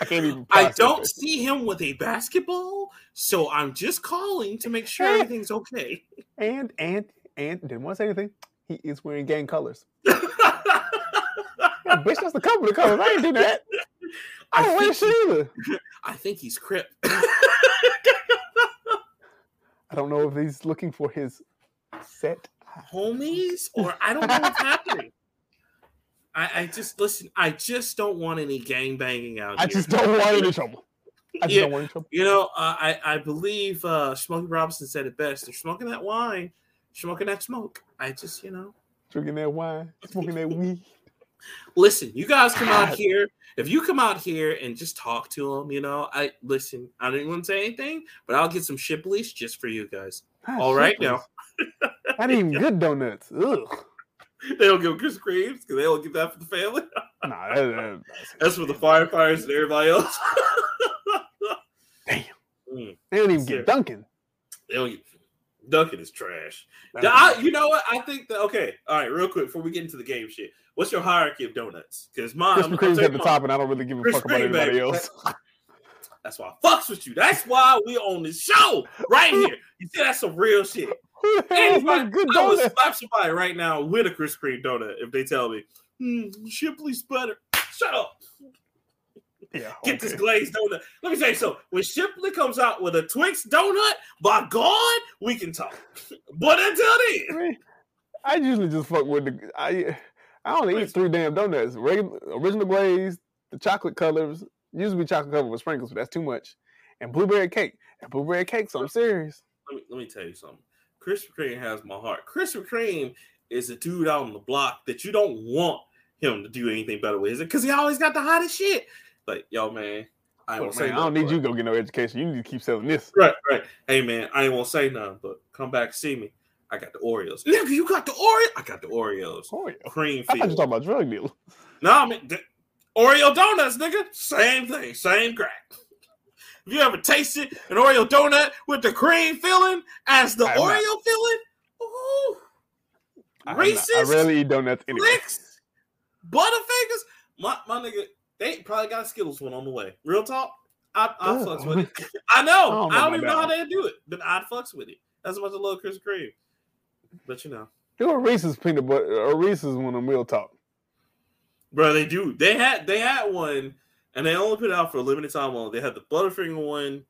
I can't even. I don't it. see him with a basketball, so I'm just calling to make sure everything's okay. And and and didn't want to say anything. He is wearing gang colors. Yeah, bitch, that's the company colors. I ain't do that. I don't wear shit either. I think he's Crip. I don't know if he's looking for his set. homies or I don't know what's happening. I, I just listen. I just don't want any gang banging out I here. just don't want any trouble. I Yeah. don't want any trouble. You know, uh, I I believe uh, Smokey Robinson said it best. They're smoking that wine, smoking that smoke. I just you know, Drinking that wine, smoking that weed. listen. You guys come out here. If you come out here and just talk to them, you know, I listen. I didn't want to say anything, but I'll get some Shipleys just for you guys. Ah, All right Shipley's. now. Not even good donuts. Ugh. They don't give Krispy Kremes because they don't give that for the family. Nah, that, that, That's for the firefighters and everybody else. Damn. Mm, They don't even get Dunkin'. they don't get Dunkin' is trash. I- you know what? I think that okay. All right, real quick before we get into the game shit. What's your hierarchy of donuts? Because mine, Krispy Kreme's at the top, and I don't really give a Krispy fuck about Kreme, anybody baby. else. That's why I fucks with you. That's why we on this show right here. You see, that's some real shit. Who the hell is Anybody, not good I would donuts? slap somebody right now with a Krispy Kreme donut if they tell me, hmm, Shipley's better. Shut up. Yeah, Get this glazed donut. Let me tell you something. When Shipley comes out with a Twix donut, by God, we can talk. But until then, I, mean, I usually just fuck with the. I I only eat three damn donuts: regular, original glaze, the chocolate colors. Usually chocolate covered with sprinkles, but that's too much. And blueberry cake. And blueberry cake, so I'm serious. let me, let me tell you something. Krispy Kreme has my heart. Krispy Kreme is a dude out on the block that you don't want him to do anything better with. Is it because he always got the hottest shit? Like, yo, man, I ain't say I don't need you to go get no education. You need to keep selling this. Right, right. Hey, man, I ain't gonna say nothing, but come back see me. I got the Oreos. Nigga, you got the Oreo? I got the Oreos. Oreo. Cream I thought you talking about drug dealers. No, I mean the Oreo donuts, nigga. Same thing, same crack. If you ever tasted an Oreo donut with the cream filling as the I have not. Oreo filling? Ooh, I, have not- Reese's, I rarely eat donuts anyway. Flicks, Butterfingers. My my nigga, they probably got a Skittles one on the way. Real talk. I I fucks with it. I know. I don't know I don't even know how they do it, but I'd fucks with it. That's much I love Krispy Kreme. But you know. Do a Reese's peanut butter or uh, Reese's one on Real Talk. Bro, they do. They had they had one, and they only put it out for a limited time only. They had the Butterfinger one.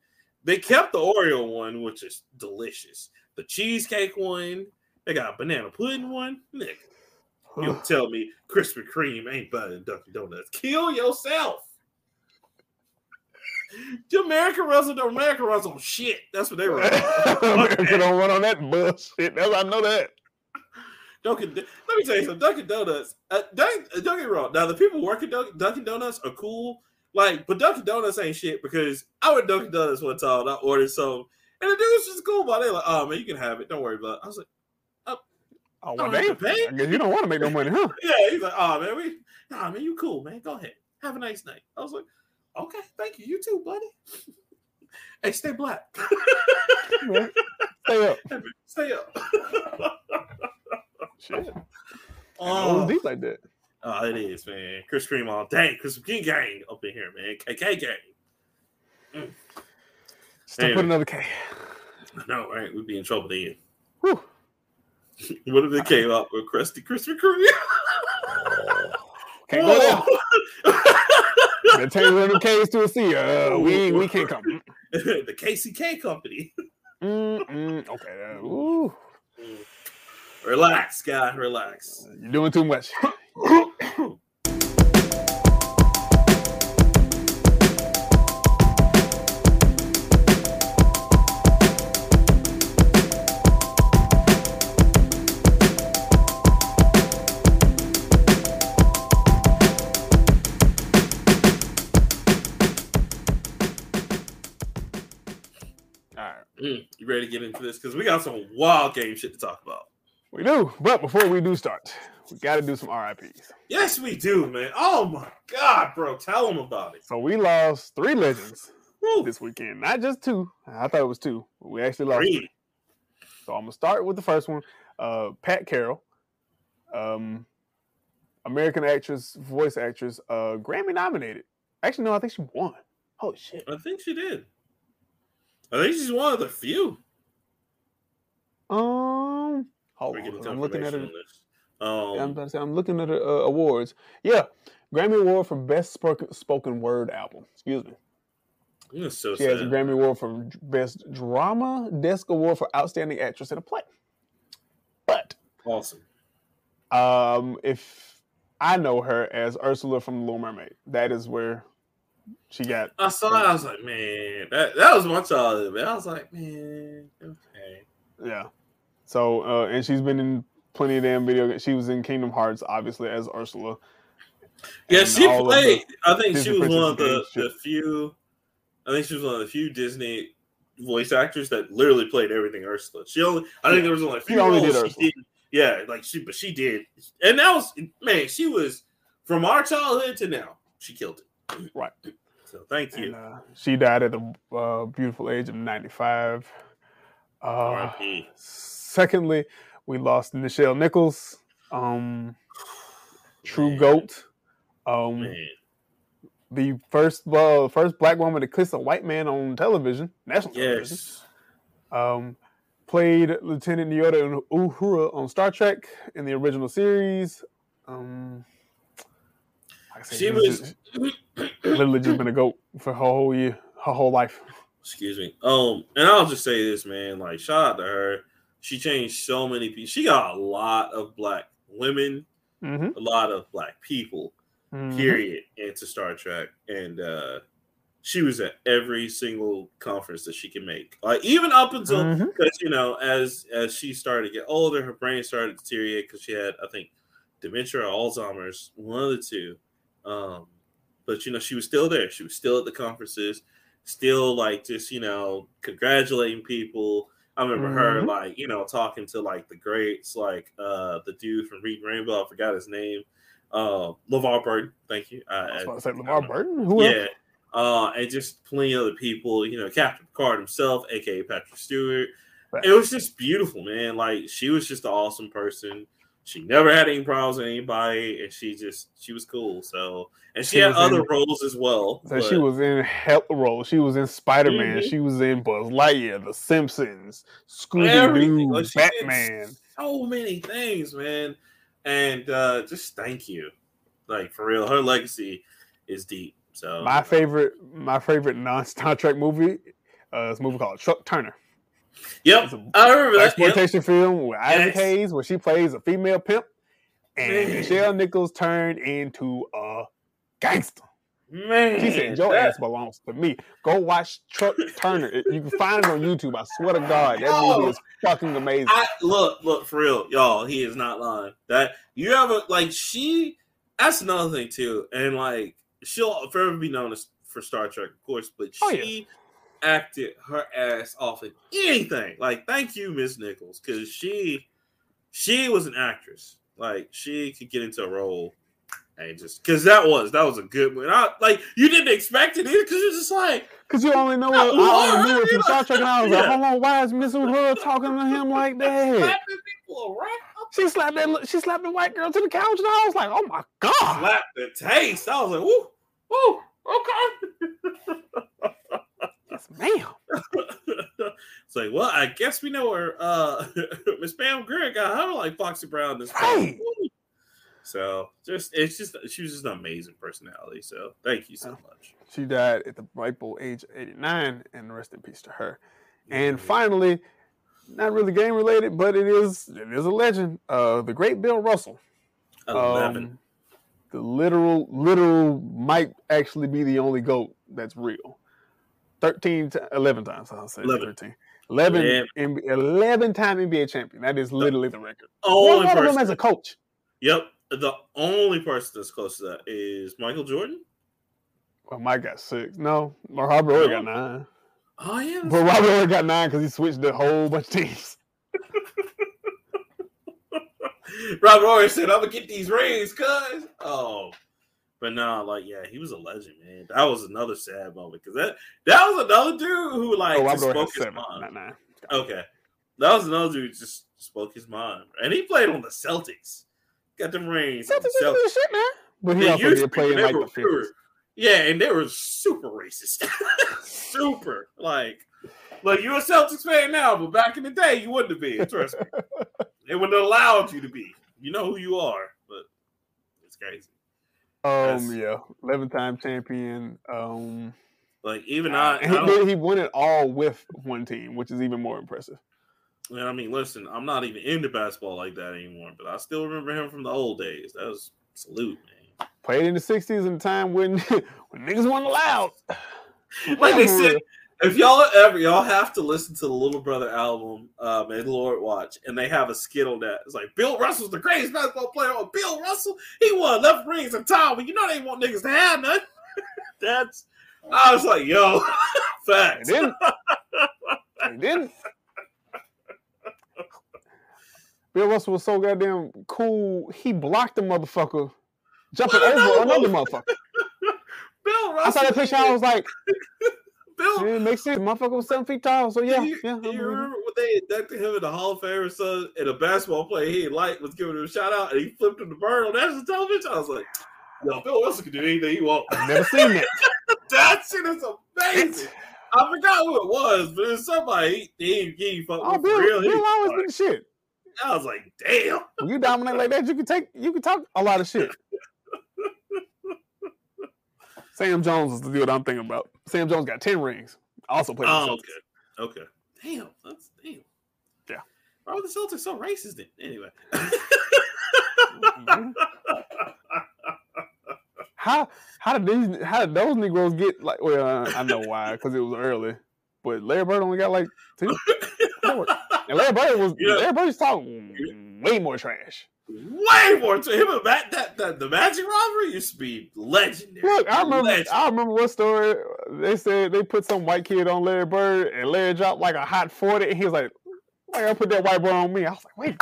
They kept the Oreo one, which is delicious. The cheesecake one. They got a banana pudding one. Nick, you tell me Krispy Kreme ain't better than Dunkin' Donuts. Kill yourself. The American runs on America runs on shit. That's what they run. America don't run on that bullshit. That's I know that. Dunkin' let me tell you something. Dunkin' Donuts. Uh, don't, don't get wrong. Now the people working Dunkin', Dunkin' Donuts are cool. Like, but Dunkin' Donuts ain't shit because I went to Dunkin' Donuts one time and I ordered some, and the dude was just cool about it. Like, oh man, you can have it. Don't worry about it. I was like, Oh, oh don't well, have damn. to pay. I guess you don't want to make no money, huh? yeah. He's like, oh man, we, nah man, you cool man. Go ahead, have a nice night. I was like, okay, thank you. You too, buddy. hey, stay black. Stay up. Hey, stay up. Shit. oh, Oh, deep like that. Oh, it is, man. Chris Cream all day. Chris King gang up in here, man. KK gang. Mm. Still Anyway. put another K. No, right? We'd be in trouble then. Whew. what if they came out with Krusty Krispy Kreme? Can't go there. Whoa. They change one of them K's to a C. Uh, we we can't come. the KCK company. Mm, mm, okay. Uh, ooh, Relax, guy. Relax. you're doing too much. You ready to get into this? Because we got some wild game shit to talk about. we do. But before we do start, we got to do some RIPS. Yes, we do, man. Oh my god, bro. Tell them about it. So we lost three legends this weekend, not just two. I thought it was two, but we actually lost three. Three. So I'm gonna start with the first one. Uh, Pat Carroll, um, American actress, voice actress, uh, Grammy nominated. Actually, no, I think she won. Holy shit! I think she did. I think she's one of the few. Um, hold on, I'm looking at her. information on this. yeah, I'm Um, about to say I'm looking at her uh, awards. Yeah, Grammy Award for Best Spoken, spoken Word Album. Excuse me. so She has a. Grammy Award for Best Drama Desk Award for Outstanding Actress in a Play. But Awesome. Um, if I know her as Ursula from The Little Mermaid, that is where she got. I saw it. I was like, man, that, that was my childhood, man. I was like, man, okay. Yeah. So, uh, and she's been in plenty of damn video. games. She was in Kingdom Hearts, obviously as Ursula. Yeah, she played. I think Disney she was one of the, the few. I think she was one of the few Disney voice actors that literally played everything Ursula. She only I think there was only a few She only did roles Ursula. yeah, like she but she did. And that was man, she was from our childhood to now. She killed it. Right. So thank And, you. uh, she died at the uh, beautiful age of 95. Uh, R.I.P. secondly, we lost Nichelle Nichols, um, true Man, goat. Um, Man. the first uh, first black woman to kiss a white man on television, national television. Yes. Um, played Lieutenant Nyota Uhura on Star Trek in the original series. Um, She was just- literally just been a goat for her whole year, her whole life. excuse me. Um, and I'll just say this, man. Like, shout out to her. She changed so many people. She got a lot of black women, Mm-hmm. a lot of black people, period, into Star Trek. And uh she was at every single conference that she can make. Like even up until because you know, as as she started to get older, her brain started to deteriorate because she had, I think, dementia or Alzheimer's, one of the two. Um, but you know, she was still there. She was still at the conferences, still like just you know congratulating people. I remember her Mhm. like you know talking to like the greats, like uh the dude from Reading Rainbow. I forgot his name. Uh, LeVar Burton. Thank you. I was I, about to say LeVar Burton. Who else? yeah. Uh, and just plenty of other people, you know, Captain Picard himself, aka Patrick Stewart. Right. It was just beautiful, man. Like she was just an awesome person. She never had any problems with anybody, and she just she was cool. So, and she, She had other in- roles as well. So she was in hell roles. She was in Spider Man. Mhm. She was in Buzz Lightyear, The Simpsons, Scooby Doo, Like, Batman. so many things, man. And uh just thank you, like for real. Her legacy is deep. So My favorite, my favorite non Star Trek movie uh, is a movie called Truck Turner. Yep, I remember that. Yep. exploitation film with Isaac Yes. Hayes, where she plays a female pimp, and Man. Nichelle Nichols turned into a gangster. Man, She said, "Your that- ass belongs to me." Go watch Truck Turner. You can find it on YouTube. I swear to God, that Yo. movie is fucking amazing. I look, look for real, y'all. He is not lying. That you ever like she? That's another thing too, and like she'll forever be known as for Star Trek, of course, but Oh, she acted her ass off in anything. Like, thank you, Miss Nichols, because she she was an actress. Like, she could get into a role and just because that was that was a good one. I, like, you didn't expect it either because you're just like, Because you only know it, I only knew it from. Star Trek, and I was like, "Hold on, why is Miss Uhura talking to him like that?" slapping people around, She slapped that. She slapped the white girl to the couch, and I was like, "Oh my god!" slap the taste. I was like, woo, woo, okay. Yes, ma'am. it's like, well, I guess we know where uh Miss Pam Grier got her like Foxy Brown this Right. So just it's just she was just an amazing personality. So thank you so Oh. much. She died at the ripe old age of 89, and rest in peace to her. And finally, not really game related, but it is it is a legend. Uh, the great Bill Russell. eleven. Um, the literal, literal might actually be the only goat that's real. 13, 11 times, I'll say 11. 13. 11, Yeah. NBA 11 time NBA champion. That is literally the record. only One of them as a coach. Yep. The only person that's close to that is Michael Jordan. Well, Mike got six. No, or Robert got nine. Oh yeah. But Robert Horry got nine because he switched the whole bunch of teams. Robert Horry said, "I'm gonna get these rings, cuz." Oh, but no, like, yeah, he was a legend, man. That was another sad moment because that that was another dude who like oh, just Robert Horry had spoke his mind. not nine. Okay, that was another dude who just spoke his mind, and he played on the Celtics. Got them rings. Celtics the good shit, man. But he They also did play in like were the pure. 50s. Yeah, and they were super racist. super. Like, like you're a Celtics fan now, but back in the day, you wouldn't have been. Trust me. they wouldn't have allowed you to be. You know who you are, but it's crazy. Um, yeah, eleven time champion. Um, Like even I, I he, did- he won it all with one team, which is even more impressive. And I mean, listen, I'm not even into basketball like that anymore, but I still remember him from the old days. That was salute, man. Played in the '60s in a time when when niggas weren't allowed. Like they said, if y'all ever y'all have to listen to the Little Brother album, um, and Lord Watch, and they have a skit on that. It's like Bill Russell's the greatest basketball player. Oh, Bill Russell, he won left rings in time, but you know they want niggas to have none. That's I was like, yo, And facts. then He didn't. Bill Russell was so goddamn cool. He blocked the motherfucker, jumping over another another motherfucker. Bill Russell. I saw that picture. I was like, Bill. yeah, it makes sense. The motherfucker was seven feet tall. So yeah, you, yeah. you remember when they inducted him in the Hall of Fame or something, and a basketball player he liked was giving him a shout out, and he flipped him the bird on national television? I was like, yo, Bill Wilson can do anything he wants. I've never seen that. that shit is amazing. I forgot who it was, but it's somebody he he, he fucked Oh, with Bill, real. Bill was always been shit. I was like, damn. When you dominate like that, you can take, you can talk a lot of shit. Sam Jones is the dude I'm thinking about. Sam Jones got ten rings. Also played. Oh, okay. Okay. Damn. That's damn. Yeah. Why are the Celtics so racist then? Anyway. How how did these how did those Negroes get like? Well, uh, I know why because it was early, but Larry Bird only got like two. And Larry Bird was Yeah. Larry Bird was talking way more trash. Way more to him and that, that the Magic rivalry used to be legendary. Look, I remember Legend. I remember one story. They said they put some white kid on Larry Bird, and Larry dropped like a hot forty, and he was like, "Why y'all put that white boy on me?" I was like, "Wait,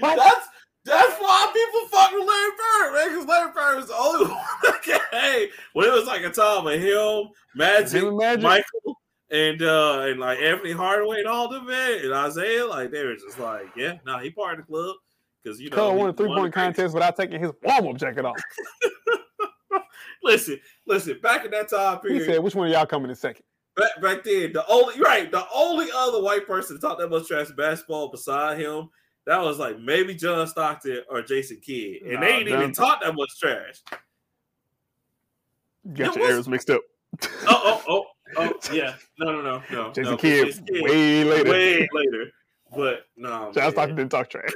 what?" That's that's why people fuck with Larry Bird, man. Because Larry Bird was the only one okay, hey, when it was like a time of him, Magic, Him Magic? Michael, and uh and like Anthony Hardaway and all the man, and Isaiah, like they were just like, yeah, nah, he part of the club because you know Cole won a three point contest without taking his warm up jacket off. Listen, listen, back in that time period, He said, "Which one of y'all coming in second? back back then, the only right, the only other white person to talk that much trash basketball beside him, that was like maybe John Stockton or Jason Kidd, and Nah, they ain't even taught that much trash. You got It your was- errors mixed up." Oh, oh, oh, oh, yeah, no, no, no, no. Jason no, Kidd Kidd, way later. way later, but no, John man. Stockton didn't talk trash.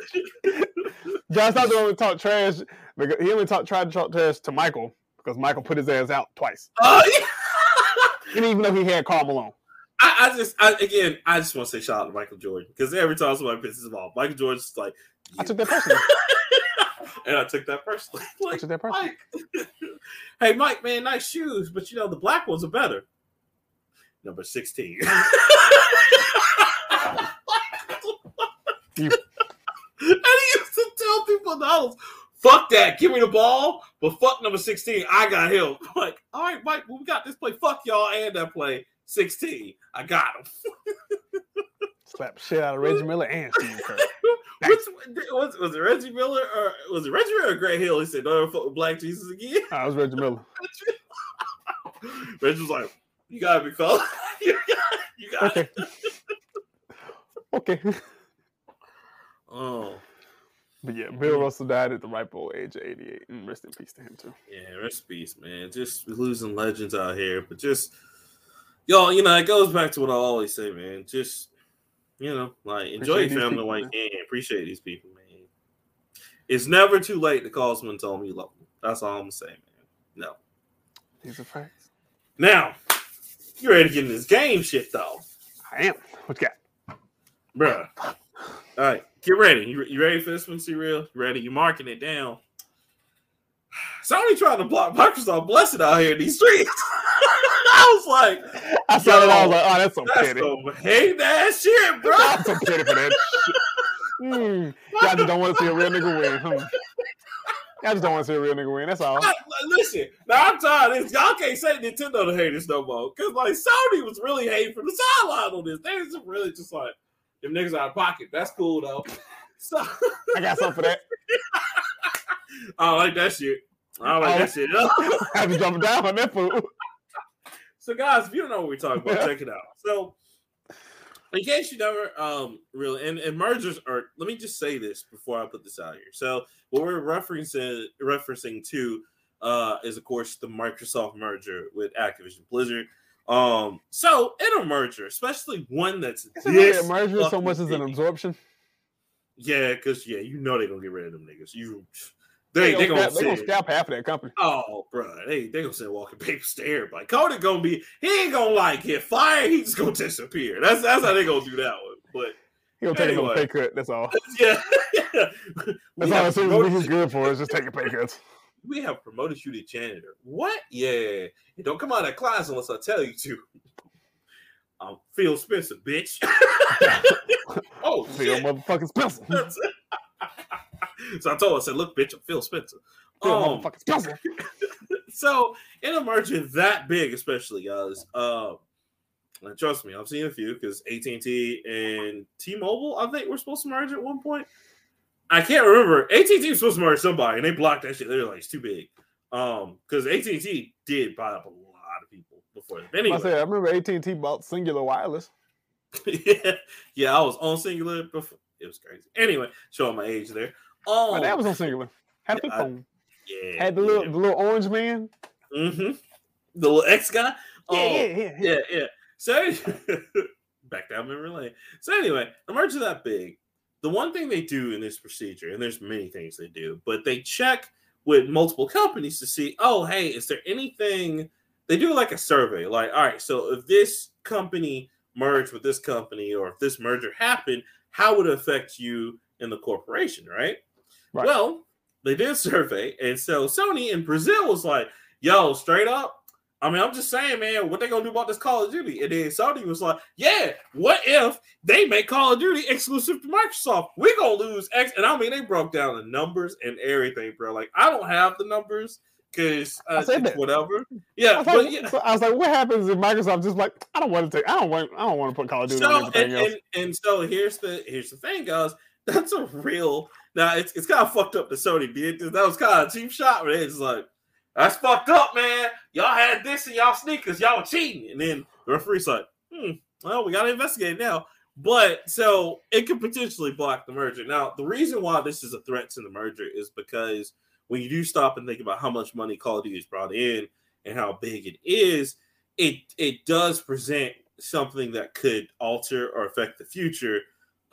John Stockton only talked trash. because He only talked, tried to talk trash to Michael because Michael put his ass out twice. Oh, yeah. And even though he had Karl Malone. I, I just, I, again, I just want to say shout out to Michael Jordan because every time somebody pisses him off, Michael Jordan's like, I took that personally. and I took that personally. I Like, took that personally. Mike. hey, Mike, man, nice shoes, but you know the black ones are better. Number sixteen. You- and he used to tell people in "Fuck that, give me the ball." But fuck number sixteen, I got him. I'm like, all right, Mike, well, we got this play. Fuck y'all and that play. Sixteen, I got him. Slap shit out of Reggie Miller and Steve Kerr. Which was, was it Reggie Miller or was it Reggie Miller or Grant Hill? He said, "Don't ever fuck with Black Jesus again." I was Reggie Miller. Reggie was like, "You gotta be fella. you got, you got Okay. okay. Oh, But yeah, Bill Russell died at the ripe old age of 88. And rest in peace to him, too. yeah, rest in peace, man. Just losing legends out here, but just y'all, you know, it goes back to what I always say, man. Just you know, like enjoy Appreciate your family people, while you can. Appreciate these people, man. It's never too late to call someone and tell them you love them. That's all I'm gonna man. No. These are facts. Now, you ready to get in this game shit though. I am. What you got? Bruh. All right, get ready. You, you ready for this one, C real? You ready? You marking it down. Sony trying to block Microsoft blessed out here in these streets. I was like, I saw that. I was like, oh, that's so that's petty. some hate that shit, bro. I'm so petty for that shit. Hmm. Y'all just don't want to see a real nigga win. Hmm. Y'all just don't want to see a real nigga win. That's all. Listen, now I'm tired of this. Y'all can't say Nintendo to hate this no more. Because, like, Sony was really hating from the sideline on this. They was really just like, them niggas out of pocket. That's cool, though. So, I got something for that. I don't like that shit. I don't like Oh. that shit. I had to jump down on that fool. So, guys, if you don't know what we're talking about, check it out. So, in case you never um really and, and mergers are let me just say this before I put this out here. So what we're referencing referencing to uh is of course the Microsoft merger with Activision Blizzard. Um so in a merger, especially one that's Is it really this a merger so much as an absorption? Yeah, because yeah, you know they're gonna get rid of them niggas. You they they gonna, gonna they gonna scalp half of that company. Oh, bro, they they gonna send walking papers to everybody. Cody gonna be he ain't gonna like get fired. He just gonna disappear. That's that's how they gonna do that one. But He gonna take Anyway. another pay cut. That's all. yeah, yeah. That's all it seems to he's good for is just taking pay cuts. we have promoted you to janitor. What? Yeah, You don't come out of class unless I tell you to. I'm Phil Spencer, bitch. oh, Phil shit. motherfucking Spencer. So I told her, I said, look, bitch, I'm Phil Spencer. Um, Spencer. so in a merger that big, especially guys, um, and trust me, I've seen a few because AT and T and T-Mobile, I think, were supposed to merge at one point. I can't remember. AT and T was supposed to merge somebody, and they blocked that shit. They were like, "It's too big," um, because AT and T did buy up a lot of people before. That. I Anyway, said, I remember AT and T bought Cingular Wireless. yeah, yeah, I was on Cingular before. It was crazy. Anyway, showing my age there. Um, dad was on Cingular. Had a Yeah, phone. yeah, Had the little the little orange man. Mm-hmm. the little X guy. Yeah, Um, yeah, yeah, yeah, yeah. So back down memory lane. So anyway, a merger that big. The one thing they do in this procedure, and there's many things they do, but they check with multiple companies to see, oh, hey, is there anything? They do like a survey, like, all right, so if this company merged with this company, or if this merger happened, how would it affect you in the corporation, right? Right. Well, they did survey, and so Sony in Brazil was like, yo, straight up, I mean, I'm just saying, man, what they gonna do about this Call of Duty? And then Sony was like, yeah, what if they make Call of Duty exclusive to Microsoft? We gonna lose X. And I mean, they broke down the numbers and everything, bro. Like, I don't have the numbers because uh, I said that. whatever. I Yeah, was, but like, yeah. so I was like, what happens if Microsoft just like, I don't want to take, I don't want, I don't want to put Call of Duty on So everything and, else. and, and so here's the here's the thing, guys. That's a real now. It's it's kind of fucked up that Sony did. That was kind of a cheap shot, but it's like that's fucked up, man. Y'all had this in y'all sneakers. Y'all were cheating, and then the referee's like, hmm, well, we got to investigate now. But so it could potentially block the merger. Now, the reason why this is a threat to the merger is because when you do stop and think about how much money Call of Duty brought in and how big it is, it it does present something that could alter or affect the future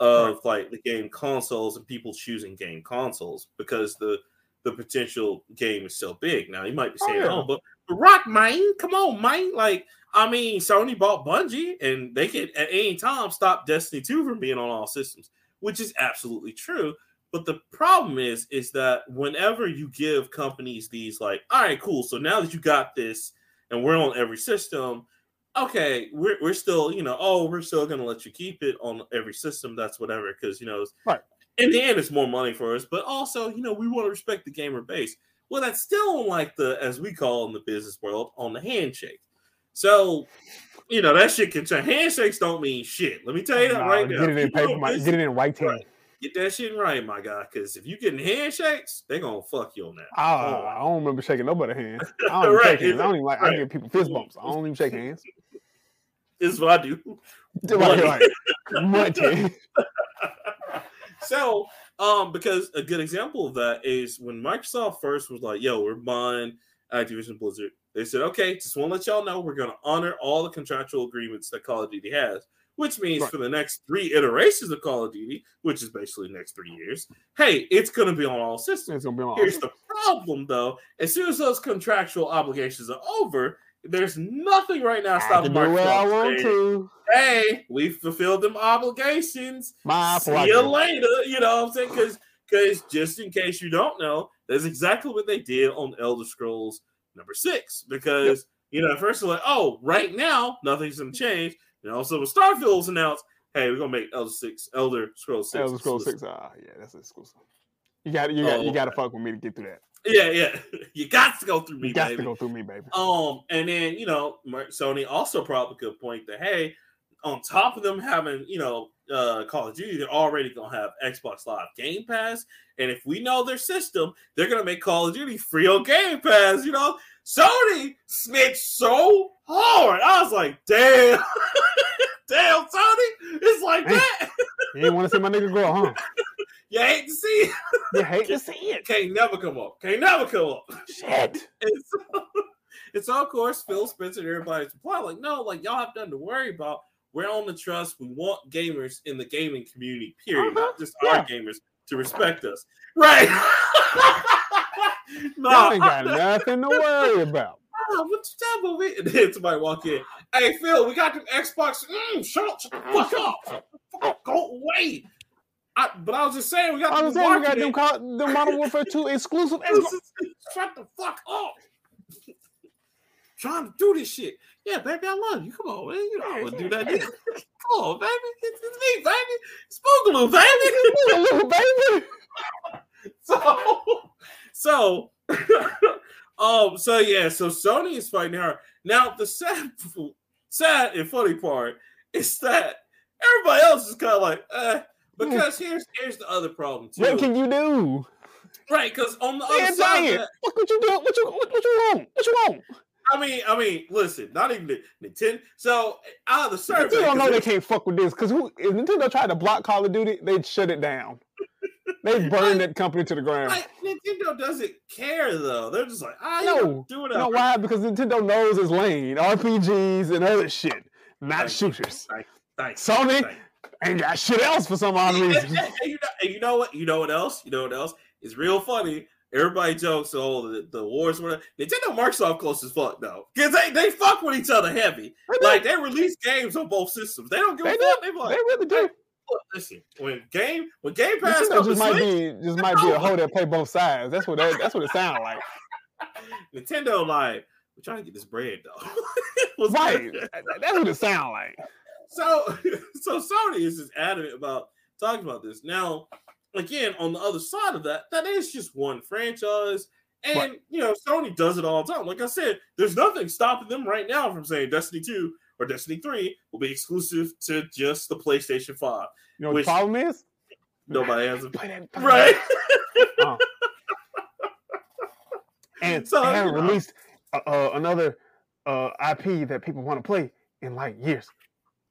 of like the game consoles and people choosing game consoles because the the potential game is so big. Now you might be Oh, saying, yeah. "Oh, but, but Rock, mine, come on, mine." Like, I mean, Sony bought Bungie, and they could at any time stop Destiny Two from being on all systems, which is absolutely true. But the problem is, is that whenever you give companies these, like, all right, cool. So now that you got this, and we're on every system, okay, we're, we're still, you know, oh, we're still gonna let you keep it on every system. That's whatever, because you know, Right. in the end, it's more money for us. But also, you know, we want to respect the gamer base. Well, that's still like the, as we call in the business world, on the handshake. So, you know, that shit can change. Handshakes don't mean shit. Let me tell you oh, that Nah, right now. Get it in paper, get it in writing. Right. Get that shit right, my guy. Because if you getting handshakes, they gonna fuck you on that. Ah, I don't remember shaking nobody's hand. I don't even Right, shake hands. I don't even like. I give people fist bumps. I don't even shake hands. This is what I do. Like, munching. so, um, because a good example of that is when Microsoft first was like, "Yo, we're buying Activision Blizzard," they said, "Okay, just want to let y'all know we're to honor all the contractual agreements that Call of Duty has." Which means Right. for the next three iterations of Call of Duty, which is basically the next three years, hey, it's going to be on all systems. It's gonna be on. Here's the problem, though. As soon as those contractual obligations are over, there's nothing right now stopping what I want to. hey, we fulfilled them obligations. My See you later. You know what I'm saying? Because because just in case you don't know, that's exactly what they did on Elder Scrolls number six. Because you know, first they're like, oh, right now nothing's gonna change. And also when Starfield was announced, hey, we're gonna make Elder Six, Elder Scrolls Six. Elder Scrolls. Six. Ah, yeah, that's exclusive. You got, you got, Oh, you got to fuck with me to get through that. Yeah, yeah. you got to go through me, You got baby. to go through me, baby. Um, and then you know, Sony also probably could point that hey, on top of them having you know uh Call of Duty, they're already gonna have Xbox Live Game Pass, and if we know their system, they're gonna make Call of Duty free on Game Pass. You know, Sony snitched so hard. I was like, damn, damn, Sony, it's like Hey. that. You ain't want to see my nigga grow, huh? You hate to see it. You hate to see it. Can't never come up. Can't never come up. Shit. And so, and so, of course, Phil Spencer and everybody's reply like, no, like y'all have nothing to worry about. We're on the trust. We want gamers in the gaming community, period, Uh-huh, not just yeah. our gamers to respect us. Right. no, ain't got nothing to worry about. Ah, what you talking about? then somebody walk in. Hey, Phil, we got the Xbox. Mm, shut up. Shut the fuck up. Fuck, Go away. I, but I was just saying, we got I the was saying we got them, call, them Modern Warfare 2 exclusive. This Xbox. is- Shut the fuck up. trying to do this shit. Yeah, baby, I love you. Come on, man. You know I would do that. Come on, baby. It's, it's me, baby. Spoogaloo, baby. Little baby. so, so, um, so yeah, so Sony is fighting her. Now, the sad, sad and funny part is that everybody else is kind of like, eh, because here's here's the other problem too. What can you do? Right, because on the Yeah, other side, that, What could you do? What you what, what you want? What you want? I mean, I mean, listen, not even the Nintendo. So out of the survey, You don't know they can't fuck with this because if Nintendo tried to block Call of Duty, they'd shut it down. They burned that company to the ground. like, Nintendo doesn't care though. They're just like, ah, No, do it You know up. why? Because Nintendo knows its lane, RPGs and other shit, not Thank shooters. Thank you. Sony Thank you. ain't got shit else for some odd reason. you know, you know what? You know what else? You know what else? It's real funny. Everybody jokes, oh, the, the wars were Nintendo Microsoft close as fuck though, because they, they fuck with each other heavy. They. Like they release games on both systems. They don't give They a do. fuck. They be They really do. Listen, when game when Game Pass to just might be just might be a hoe that play both sides. That's what that, that's what it sounds like. Nintendo like we're trying to get this bread though. Right. That's what it sounds like. So so Sony is just adamant about talking about this. Now, again, on the other side of that, that is just one franchise. And Right. you know, Sony does it all the time. Like I said, there's nothing stopping them right now from saying Destiny 2 or Destiny 3 will be exclusive to just the PlayStation 5. You know what the problem is? Nobody has a Play right. that. And So, they haven't released uh, uh, another uh, IP that people want to play in like years.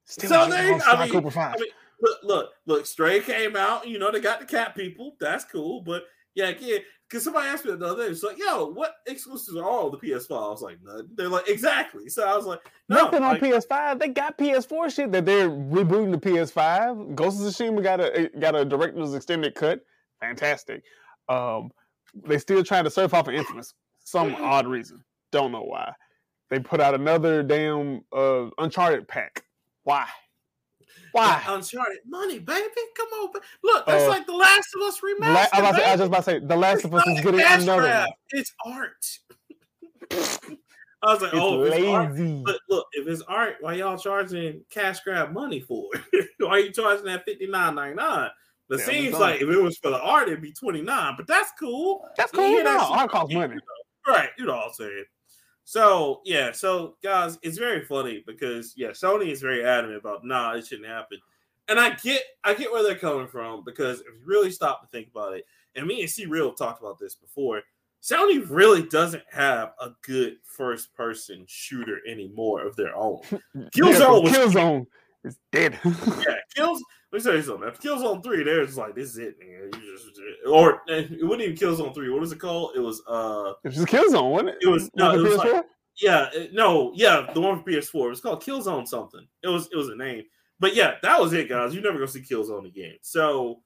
Still So waiting they- I mean- Cooper 5. I mean, look, look, look, Stray came out, you know, they got the cat people. That's cool. But yeah, again, because somebody asked me the other day, it's like, yo, what exclusives are all the PS5? I was like, none. They're like, exactly. So I was like, no, Nothing on like, PS5. They got PS4 shit that they're rebooting the PS5. Ghost of Tsushima got a got a director's extended cut. Fantastic. Um, they still trying to surf off of Infamous. Some odd reason. Don't know why. They put out another damn uh, Uncharted pack. Why? Why? Uncharted money, baby. Come on, ba- look, that's Uh, like the Last of Us La- I, was about to say- I was just about to say, The Last It's of Us is getting another one. It's art. I was like, It's oh, it's art, lazy. But look, if it's art, why y'all charging cash grab money for it? why are you charging that fifty nine ninety nine? It Yeah, seems like if it was for the art, it'd be twenty nine. But that's cool, That's cool. that No, art costs money. right? You know what I'm saying. So yeah, so guys, it's very funny because yeah, Sony is very adamant about nah, it shouldn't happen. And I get I get where they're coming from because if you really stop to think about it, and me and C Real have talked about this before, Sony really doesn't have a good first person shooter anymore of their own. Killzone was- Killzone is dead. Yeah, kills. Let me tell you something. After Killzone three, they're just like, this is it, man. You just or eh, it wasn't even Killzone three. What was it called? It was uh, it was Killzone, wasn't it? it was no, it was like yeah, it- no, yeah, the one for PS4. It was called Killzone something. It was it was a name, but yeah, that was it, guys. You're never gonna see Killzone again. So,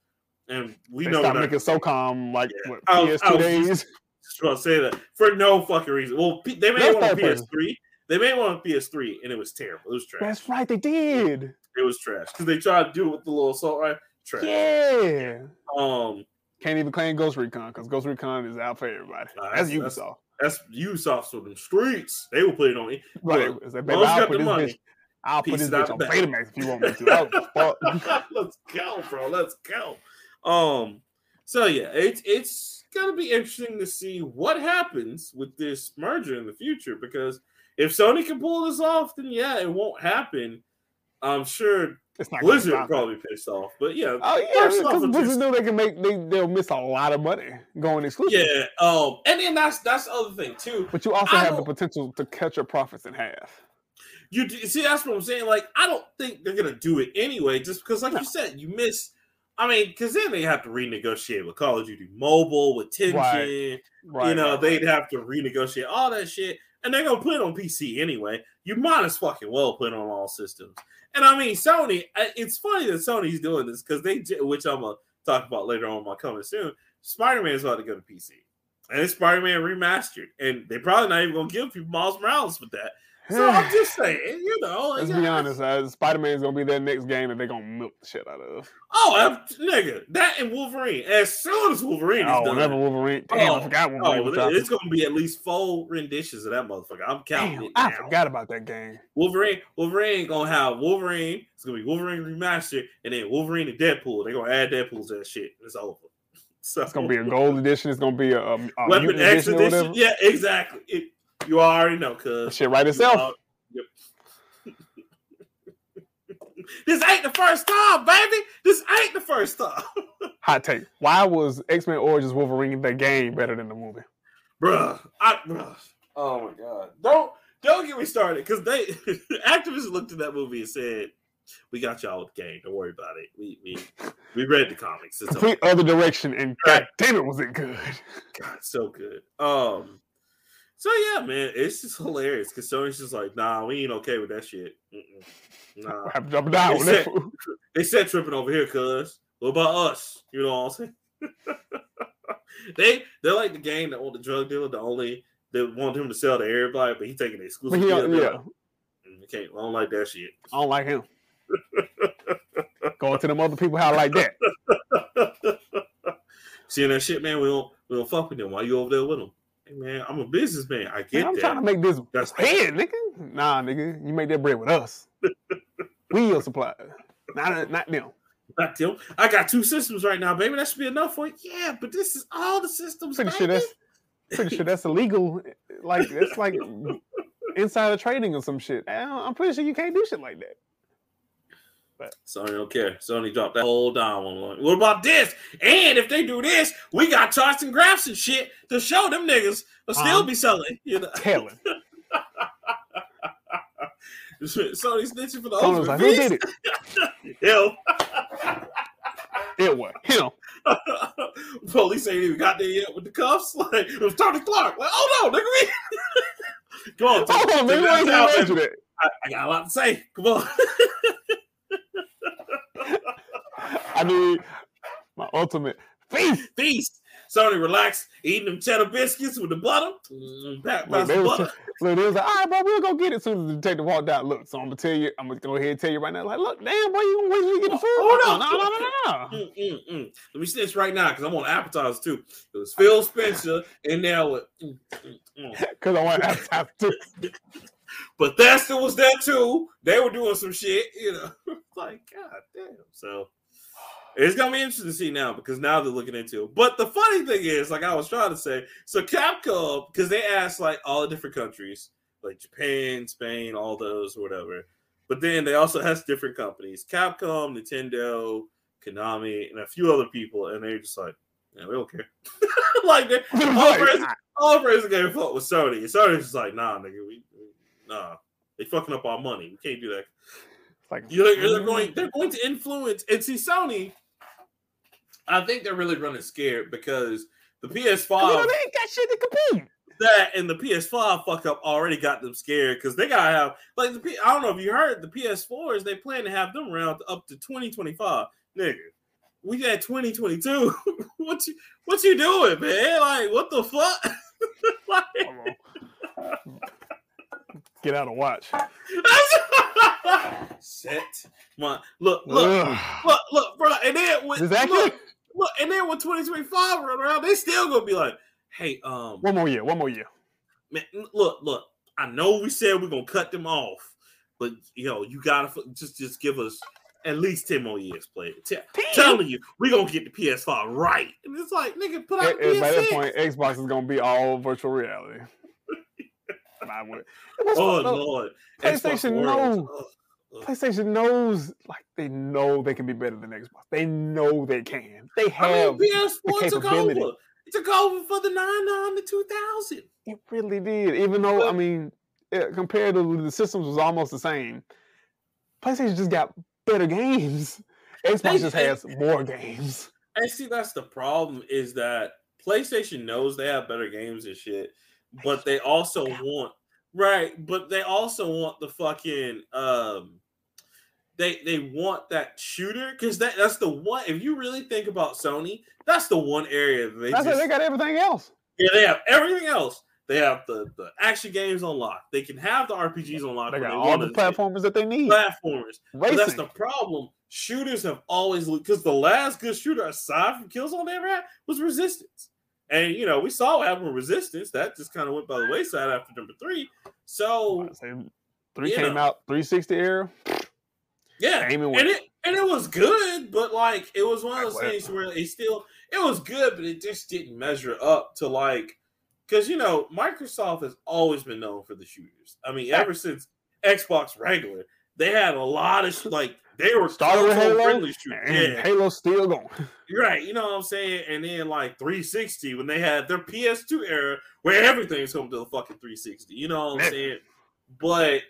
and we they know not making SOCOM like Yeah. what, I was- I PS2 was days. just- just trying to say that for no fucking reason. Well, P- they made That's one on. PS3. They made one on PS3, and it was terrible. It was trash. That's right, they did. It was trash because they tried to do it with the little assault right. Trash. Yeah. Um, Can't even claim Ghost Recon because Ghost Recon is out for everybody. Nah, That's that's- Ubisoft. that's Ubisoft for them streets. They will put it on it. Right. Like, baby, long as you I'll put this bitch. I'll put this bitch on bag. Betamax if you want me to. I don't give a fuck. Let's go, bro. Let's go. Um. So yeah, it's it's gonna be interesting to see what happens with this merger in the future because if Sony can pull this off, then yeah, it won't happen. I'm sure It's not Blizzard probably pissed off, but yeah, Oh yeah, because Blizzard know they can make they they'll miss a lot of money going exclusive. yeah. Um, and then that's that's the other thing too. But you also I have the potential to cut your profits in half. You do- see, that's what I'm saying. Like, I don't think they're gonna do it anyway, just because, like No. you said, you miss. I mean, because then they have to renegotiate with Call of Duty Mobile, with Tencent. Right, Right. you know, right, they'd have to renegotiate all that shit, and they're gonna put it on PC anyway. You might as fucking well put it on all systems. And I mean, Sony. Uh, it's funny that Sony's doing this because they, which I'm gonna talk about later on my coming soon. Spider Man is about to go to PC, and it's Spider Man remastered, and they're probably not even gonna give people Miles Morales with that. So I'm just saying, you know. Let's be honest. Uh, Spider is gonna be their next game that they're gonna milk the shit out of. Oh, I'm- nigga, that and Wolverine. As soon as Wolverine is Oh, done, whenever Wolverine. Damn, Oh, I forgot Wolverine oh, it's gonna be at least four renditions of that motherfucker. I'm counting Damn, it I forgot about that game. Wolverine, Wolverine gonna have Wolverine. It's gonna be Wolverine remastered, and then Wolverine and Deadpool. They're gonna add Deadpool to that shit. It's over. So It's gonna be a gold edition. It's gonna be a, a, a Weapon X edition edition. Yeah, exactly. It, you already know, cuz. shit right itself. Yep. this ain't the first time, baby. This ain't the first time, Hot take. Why was X Men Origins Wolverine the game better than the movie? bruh. I, bruh. Oh my god! Don't don't get me started because they Activision looked at that movie and said, "We got y'all with the game. Don't worry about it. We we we read the comics. It's over." Complete other direction, and god damn it, was it good? God, so good. Um, so yeah, man, it's just hilarious because Sony's just like, nah, we ain't okay with that shit. Mm-mm. Nah, I drop down. Except- fool. they said tripping over here, cuz. What about us? You know what I'm saying? they they're like the gang that want the drug dealer, the only they want him to sell to everybody, but he taking the exclusive. he, deal. Yeah, like, "Mm, can't. I don't like that shit. I don't like him. Going to them other people how I like that. Seeing that shit, man, we don't we don't fuck with them. Why you over there with them? Hey, man, I'm a businessman. I get Man, I'm that. trying to make this That's- head, nigga. Nah, nigga, you make that bread with us. we your supplier, not not them. Not them. I got two systems right now, baby. That should be enough for you. Yeah, but this is all the systems. Pretty sure that's pretty sure that's illegal. Like it's like insider trading or some shit. I'm pretty sure you can't do shit like that. Sony don't care. Sony dropped that whole down one. What about this? And if they do this, we got charts and graphs and shit to show them niggas will still Uh-huh. be selling. You know, Telling. Sony snitching for the Someone was like, "Who did it? Hell. It was him." Police ain't even got there yet with the cuffs. Like it was Tony Clark. Like, oh no, nigga, we come on, Hold on, man. take Why that you down, mention baby. that? I, I got a lot to say. Come on. I need my ultimate feast. Feast. Sony relax, eating them cheddar biscuits with the butter. Mm, pat- Look, they was, butter. look, they was like, all right, bro, we'll go get it as soon as the detective walked out. Look, so I'm gonna tell you, I'm gonna go ahead and tell you right now. Like, look, damn, boy, you gonna wait till you get the food? Hold on. no, no, no, no, no. Mm, mm, mm. Let me snitch right now because I'm on appetizers too. It was Phil Spencer in there with, mm, mm, mm. Because I want to have to. but Thesta was there too. They were doing some shit, you know. like, god damn. So it's gonna be interesting to see now because now they're looking into it. But the funny thing is, like I was trying to say, so Capcom, because they asked like all the different countries, like Japan, Spain, all those, whatever. But then they also has different companies: Capcom, Nintendo, Konami, and a few other people, and they're just like, yeah, we don't care. like all praise, all praise gave fuck with Sony. And Sony's just like, nah, nigga, we, we nah, they fucking up our money. We can't do that. it's like, You know, they're mm. going, they're going to influence. And see, Sony, I think they're really running scared because the You know, PS5 they ain't got shit to compete. that and the PS5 fuck up already got them scared because they gotta have like the P- I don't know if you heard the PS4s they plan to have them around up to 2025. Nigga, we at 2022. what you what you doing, man? Like what the fuck? like, Get out of watch. set my look look Ugh. look look bro and then when Is this accurate? look, look and then when 2025 run around they still gonna be like hey um One more year. One more year. man, look, look. I know we said we're gonna cut them off, but you know you gotta f- just just give us at least ten more years. Play T- telling you we're gonna get the PS5 right, and it's like nigga, put out the by that point, Xbox is gonna be all virtual reality. I would. Oh lord, PlayStation knows. PlayStation knows, like they know they can be better than Xbox. They know they can. They have I mean, PS4 took over. It took over for the nine nine to 2000. It really did. Even though I mean, eh, compared to the systems was almost the same. PlayStation just got better games. Xbox just has more games. And see, that's the problem is that PlayStation knows they have better games and shit, but they also want right, but they also want the fucking um they they want that shooter because that that's the one if you really think about Sony, that's the one area that they That's just. They got everything else. yeah, they have everything else. They have the, the action games unlocked. They can have the RPGs unlocked. They got they all the platformers that they need. Platformers. That's the problem. Shooters have always because the last good shooter aside from Killzone they ever had was Resistance. And you know, we saw what happened with Resistance. That just kind of went by the wayside after number three. So Three came know. out 360 era. Yeah, Aim and it and it was good, but like it was one of those things where it still it was good, but it just didn't measure up to like because you know Microsoft has always been known for the shooters. I mean, ever since Xbox regular, they had a lot of like they were Started with Halo, friendly shooters. And Yeah, Halo's still going. right. You know what I'm saying? And then like 360 when they had their PS2 era where everything's coming to the fucking 360. You know what I'm saying? But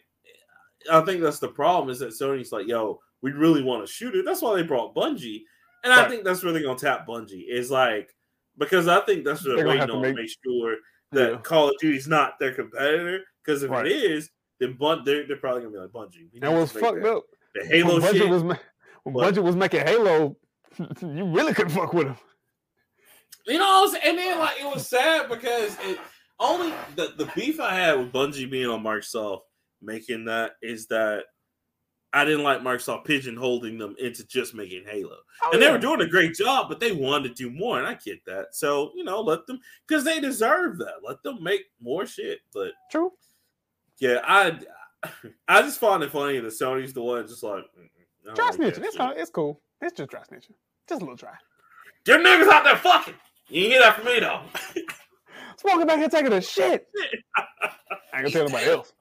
I think that's the problem is that Sony's like, yo, we really want to shoot it. That's why they brought Bungie. And I think that's where they're gonna tap Bungie. Is like because I think that's what They're waiting to on make- to make sure that Yeah. Call of Duty's not their competitor. Because if Right. it is, then Bun- they're, they're probably gonna be like Bungie. We need And what's fucked that- up The Halo when Bungie shit. was ma- when What? Bungie was making Halo, you really couldn't fuck with him. You know what I'm saying? And then like it was sad because it only the, the beef I had with Bungie being on Microsoft making that is that I didn't like Microsoft pigeonholing them into just making Halo. Oh, and they were doing a great job, but they wanted to do more, and I get that. So, you know, let them because they deserve that. Let them make more shit. But true. yeah, I I just find it funny that Sony's the one just like "Mm-mm, I don't Dry like snitching. It's, it's cool. It's just dry snitching. Just a little dry. Them niggas out there fucking. You didn't hear that from me though. Smoking back here taking a shit. I ain't gonna tell nobody else.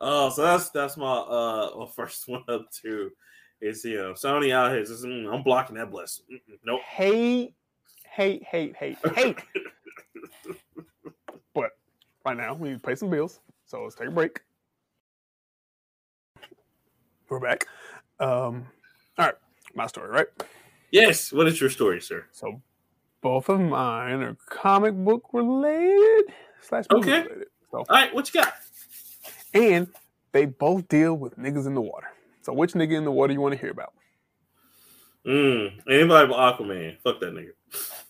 Oh, so that's that's my uh first one up too. Is you know Sony out here mm, I'm blocking that blessing. Mm-mm, nope. Hate, hate, hate, hate, hate. but right now we need to pay some bills, so let's take a break. We're back. Um, all right, my story, right? Yes. What is your story, sir? So both of mine are comic book related slash movie Okay. related. So All right, what you got? And they both deal with niggas in the water. So which nigga in the water you want to hear about? Mm, anybody but Aquaman? Fuck that nigga.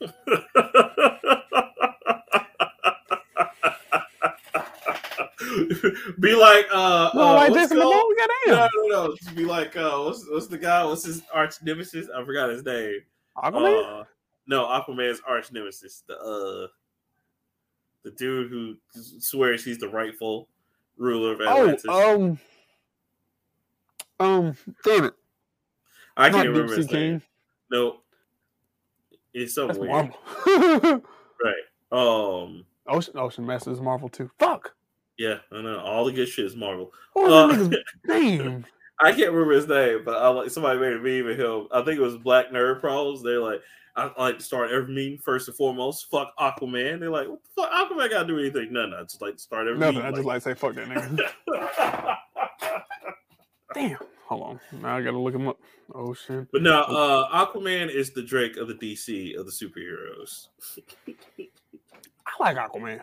Be like uh, No, uh like what's Jason Momoa, No, no, no. Just be like, uh, what's what's the guy? What's his arch nemesis? I forgot his name. Aquaman. Uh, no, Aquaman's arch nemesis, the uh, the dude who swears he's the rightful ruler of Atlantis. oh, um, um, damn it, I not can't Deep remember his name. King. No, it's so That's weird. Marvel. Right. Um. Ocean Ocean Master is Marvel too. Fuck. Yeah, I know. All the good shit is Marvel. Uh, that? I can't remember his name, but I like somebody made a meme of him. I think it was Black Nerd Pros. They're like, I like to start every meeting first and foremost. Fuck Aquaman. They're like, what the fuck? Aquaman got to do anything? No, no. I just like to start every Nothing. meeting. I just like to say fuck that nigga. Damn. Hold on. Now I gotta look him up. Ocean. But no, uh, Aquaman is the Drake of the DC of the superheroes. I like Aquaman.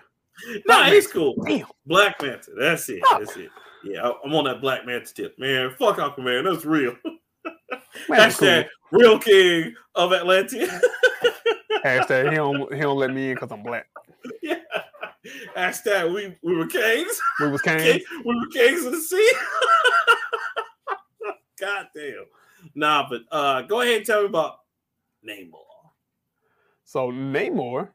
No, he's cool. Damn. Black Manta. That's it. Fuck. That's it. Yeah, I'm on that Black Manta tip, man. Fuck Aquaman. That's real. Man, that's cool. Hashtag real king of Atlantia. Hashtag he don't he don't let me in because I'm black. yeah. Hashtag we we were kings. We was King- Kane. we were kings of the sea. God damn. Nah, but uh go ahead and tell me about Namor. So Namor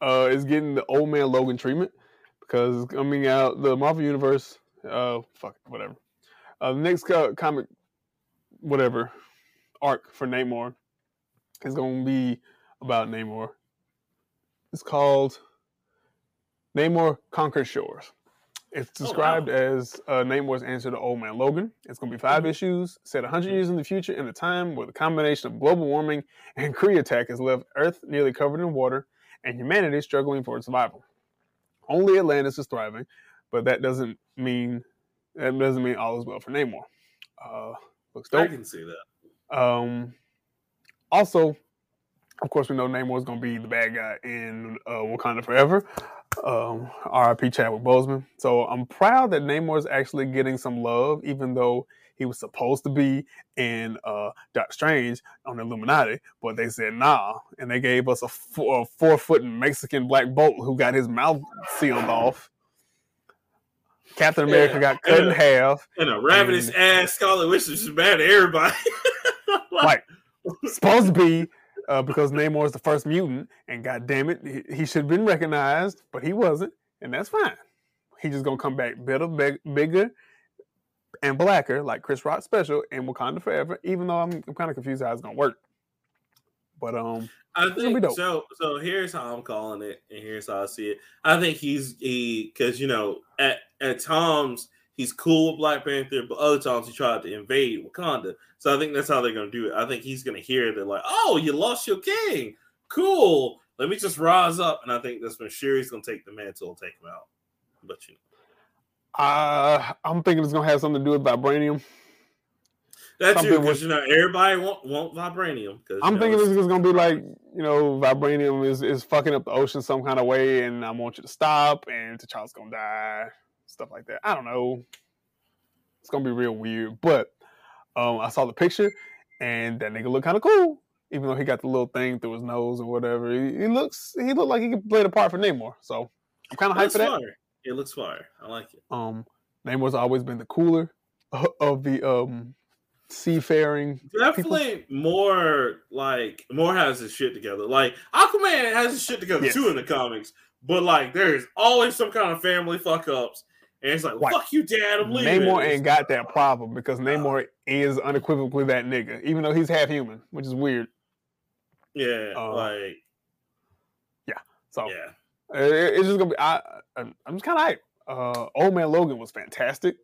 uh, is getting the old man Logan treatment because it's coming out the Marvel Universe. Uh, fuck whatever. Uh, the next co- comic, whatever arc for Namor is going to be about Namor. It's called Namor Conquer Shores. It's Oh, wow. described as uh, Namor's answer to Old Man Logan. It's going to be 5 Mhm. issues, set 100 years in the future, in a time where the combination of global warming and Kree attack has left Earth nearly covered in water and humanity struggling for its survival. Only Atlantis is thriving, but that doesn't mean that doesn't mean all is well for Namor. Uh, looks I can see that. Um, also, of course, we know Namor is going to be the bad guy in uh, Wakanda Forever. Um, R.I.P. Chadwick Boseman. So I'm proud that Namor is actually getting some love, even though he was supposed to be in uh, Doctor Strange on the Illuminati, but they said nah, and they gave us a four, four foot Mexican Black Bolt who got his mouth sealed off. Captain America Yeah, got cut in half. And a ravenous And- ass Scarlet Witch is just bad to everybody. Like supposed to be uh, because Namor is the first mutant, and god damn it, he, he should have been recognized, but he wasn't, and that's fine. He just gonna come back better, big, bigger, and blacker, like Chris Rock special in Wakanda Forever. Even though I'm, I'm kind of confused how it's gonna work, but um, I think so. So here's how I'm calling it, and here's how I see it. I think he's he because you know at at times he's cool with Black Panther, but other times he tried to invade Wakanda. So I think that's how they're gonna do it. I think he's gonna hear that like, oh, you lost your king, cool. Let me just rise up, and I think that's when Shuri's gonna take the mantle and take him out. But you know, uh, I'm thinking it's gonna have something to do with vibranium. that's Something true because you know everybody want want vibranium. I'm thinking this is gonna be like you know vibranium is is fucking up the ocean some kind of way, and I want you to stop, and T'Challa's gonna die, stuff like that. I don't know. It's gonna be real weird, but um, I saw the picture, and that nigga looked kind of cool, even though he got the little thing through his nose or whatever. He, he looks he looked like he could play the part for Namor, so I'm kind of hyped for that. fire. It looks fire. I like it. Um, Namor's always been the cooler of the um seafaring. Definitely more like more has his shit together. Like Aquaman has his shit together Yes. too in the comics, but like there's always some kind of family fuck ups, and it's like fuck you, dad. I'm leaving. Namor ain't got that problem because Namor is unequivocally that nigga, even though he's half human, which is weird. Yeah, Uh, like yeah. So yeah, it- it's just gonna be. I, I'm I'm just kind of hyped. Uh, Old Man Logan was fantastic.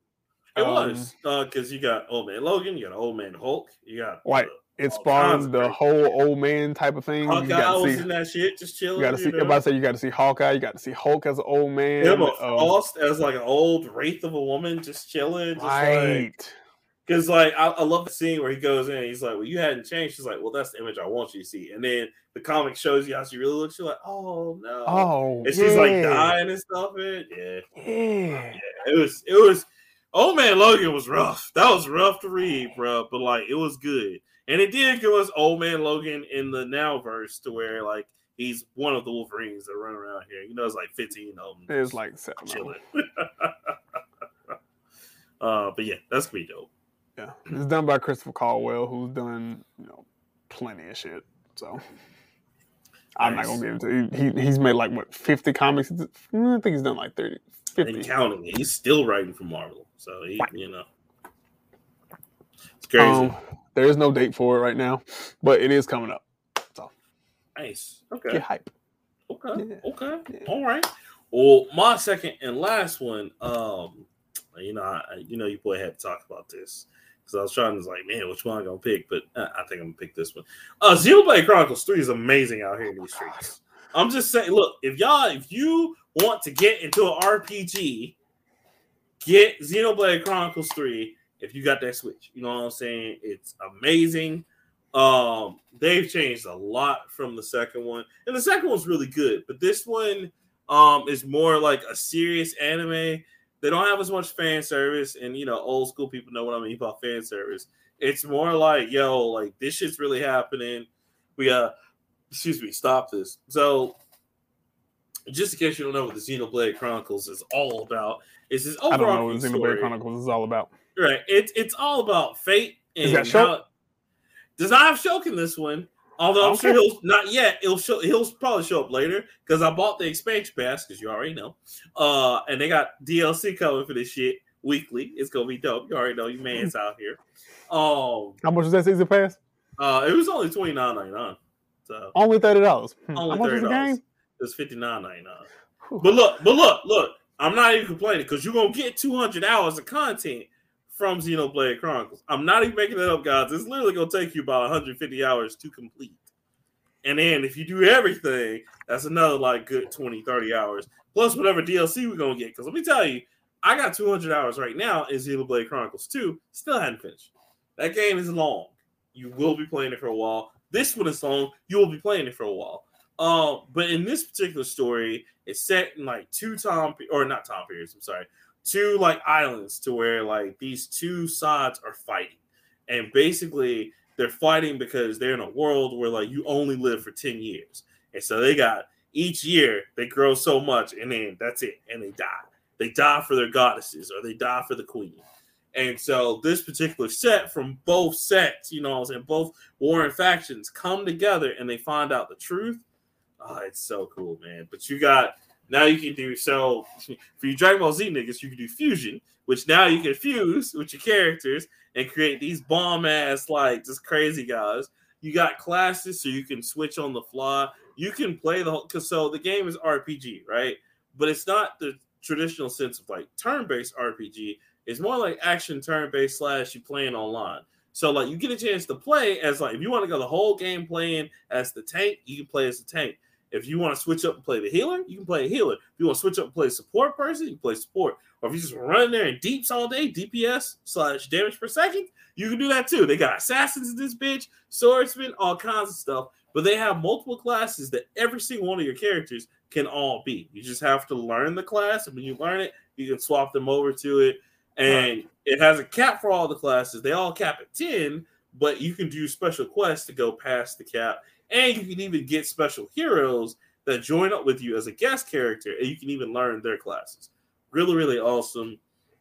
it Um, was because you got old man Logan, you got old man Hulk, you got Right. It all spawned the whole old man type of thing. You Hawkeye got to was see. in that shit, just chilling. You got to see. you know? Everybody say you got to see Hawkeye. You got to see Hulk as an old man. Him um, Frost as like an old wraith of a woman, just chilling, just like right. Because like I, I love the scene where he goes in, and he's like, "Well, you hadn't changed." She's like, "Well, that's the image I want you to see." And then the comic shows you how she really looks. You're like, "Oh no!" Oh, and she's like dying and stuff. It yeah, Yeah. it was it was. Old man Logan was rough. That was rough to read, bro. But like, it was good, and it did give us Old Man Logan in the now verse to where like he's one of the Wolverines that run around here. You know, it's like 15 of them. It's like seven. chilling. uh, but yeah, that's be dope. Yeah, it's done by Christopher Cantwell, who's done you know plenty of shit. So I'm not gonna get into. He he's made like what 50 comics. I think he's done like 30, and 50. counting. He's still writing for Marvel, so he, you know, it's crazy. Um, there is no date for it right now, but it is coming up. So nice. Okay. get hype. Okay. Yeah. Okay. Yeah. All right. Well, my second and last one. Um, you know, I, I- you know, you boy had to talk about this because I was trying to like, man, which one I'm gonna pick, but uh, I think I'm gonna pick this one. Uh, Xenoblade Chronicles Three is amazing out here in these streets. I'm just saying, look, if y'all, if you want to get into an RPG, get Xenoblade Chronicles 3 if you got that Switch. You know what I'm saying? It's amazing. Um, they've changed a lot from the second one, and the second one's really good, but this one um is more like a serious anime. They don't have as much fan service, and you know, old school people know what I mean by fan service. It's more like, yo, like this shit's really happening. We uh excuse me, stop this. So just in case you don't know what the Xenoblade Chronicles is all about, it's this I don't know what story. Xenoblade Chronicles is all about. Right. It's it's all about fate and Is that Shulk? how- does not have Shulk in this one. Although I'm Okay. sure he'll not yet. He'll show he'll probably show up later because I bought the expansion pass because you already know. Uh and they got DLC coming for this shit weekly. It's gonna be dope. You already know you man's out here. Um How much was that season pass? uh it was only twenty nine ninety nine. So Only thirty dollars. Hmm. only thirty dollars. game? It fifty nine ninety nine. But look, but look, look, I'm not even complaining because you're gonna get 200 hours of content from Xenoblade Chronicles. I'm not even making it up, guys. It's literally gonna take you about 150 hours to complete. And then if you do everything, that's another like good 20, 30 hours. Plus whatever DLC we're gonna get. Because let me tell you, I got 200 hours right now in Xenoblade Chronicles 2. Still hadn't finished. That game is long. You will be playing it for a while. This one is long. You will be playing it for a while. Um, but in this particular story, it's set in like two time or not time periods. I'm sorry, two like islands to where like these two sides are fighting, and basically they're fighting because they're in a world where like you only live for ten years, and so they got each year they grow so much, and then that's it, and they die. They die for their goddesses or they die for the queen. And so this particular set from both sets, you know, and both warring factions come together and they find out the truth. Oh, it's so cool, man. But you got now you can do so for you Dragon Ball Z niggas, you can do fusion, which now you can fuse with your characters and create these bomb ass like just crazy guys. You got classes so you can switch on the fly. You can play the whole because so the game is RPG, right? But it's not the traditional sense of like turn-based RPG. It's more like action turn-based slash you playing online. So like you get a chance to play as like if you want to go the whole game playing as the tank, you can play as the tank. If you want to switch up and play the healer, you can play a healer. If you want to switch up and play a support person, you play support. Or if you just run there and deeps all day, DPS slash damage per second, you can do that too. They got assassins in this bitch, swordsmen, all kinds of stuff. But they have multiple classes that every single one of your characters can all be. You just have to learn the class, and when you learn it, you can swap them over to it. And right. it has a cap for all the classes. They all cap at 10, but you can do special quests to go past the cap. And you can even get special heroes that join up with you as a guest character, and you can even learn their classes. Really, really awesome.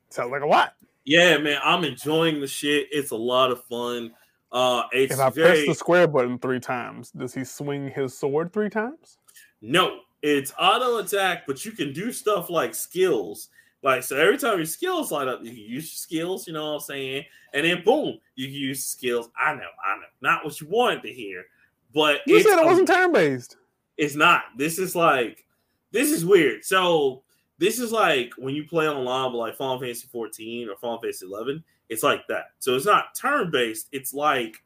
Sounds like a lot. Yeah, man, I'm enjoying the shit. It's a lot of fun. Uh, if I very... press the square button three times, does he swing his sword three times? No, it's auto attack, but you can do stuff like skills. Like so, every time your skills light up, you can use your skills. You know what I'm saying? And then boom, you can use skills. I know, I know, not what you wanted to hear, but you said it wasn't turn based. It's not. This is like this is weird. So this is like when you play online with like Final Fantasy 14 or Final Fantasy 11. It's like that. So it's not turn based. It's like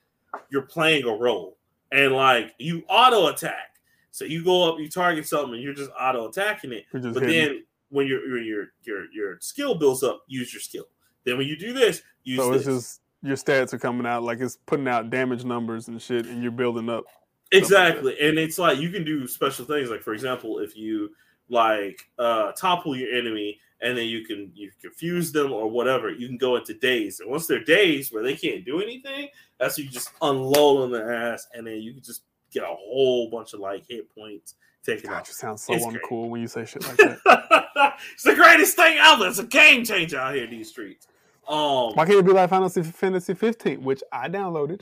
you're playing a role and like you auto attack. So you go up, you target something, and you're just auto attacking it. But hitting. then when your your your your skill builds up, use your skill. Then when you do this, use so this. it's just your stats are coming out like it's putting out damage numbers and shit, and you're building up. Exactly, like and it's like you can do special things. Like for example, if you like uh topple your enemy and then you can you confuse them or whatever. You can go into daze, and once they're days where they can't do anything, that's you just unload on their ass, and then you can just get a whole bunch of like hit points taken out. sounds so it's uncool great. when you say shit like that. it's the greatest thing ever. It's a game changer out here in these streets. Um, Why can't it be like Final Fantasy 15, which I downloaded?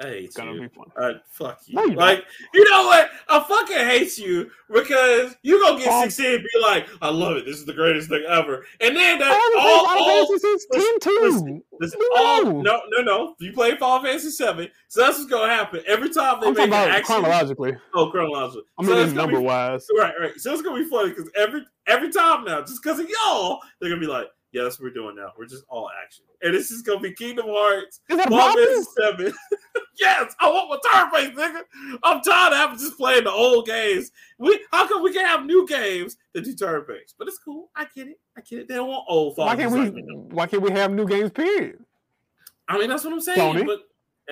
Hate it's gonna you. Be fun. Uh, fuck you. No, you like, don't. you know what? I fucking hate you because you gonna get um, 16 and be like, I love it. This is the greatest thing ever. And then that all, all, Fantasy 16 too. Listen, listen, all, no, no, no. You play Final Fantasy 7. So that's what's gonna happen. Every time they I'm make an action. Chronologically. Oh, chronologically. I mean, so number be, wise. Right, right. So it's gonna be funny because every every time now, just because of y'all, they're gonna be like, yeah, that's what we're doing now. We're just all action. And this is gonna be Kingdom Hearts. Final Seven. yes, I want my turn base, nigga. I'm tired of having just playing the old games. We how come we can't have new games that do turn based? But it's cool. I get it. I get it. They don't want old Why can't we why can't we have new games, period? I mean that's what I'm saying. Sony? But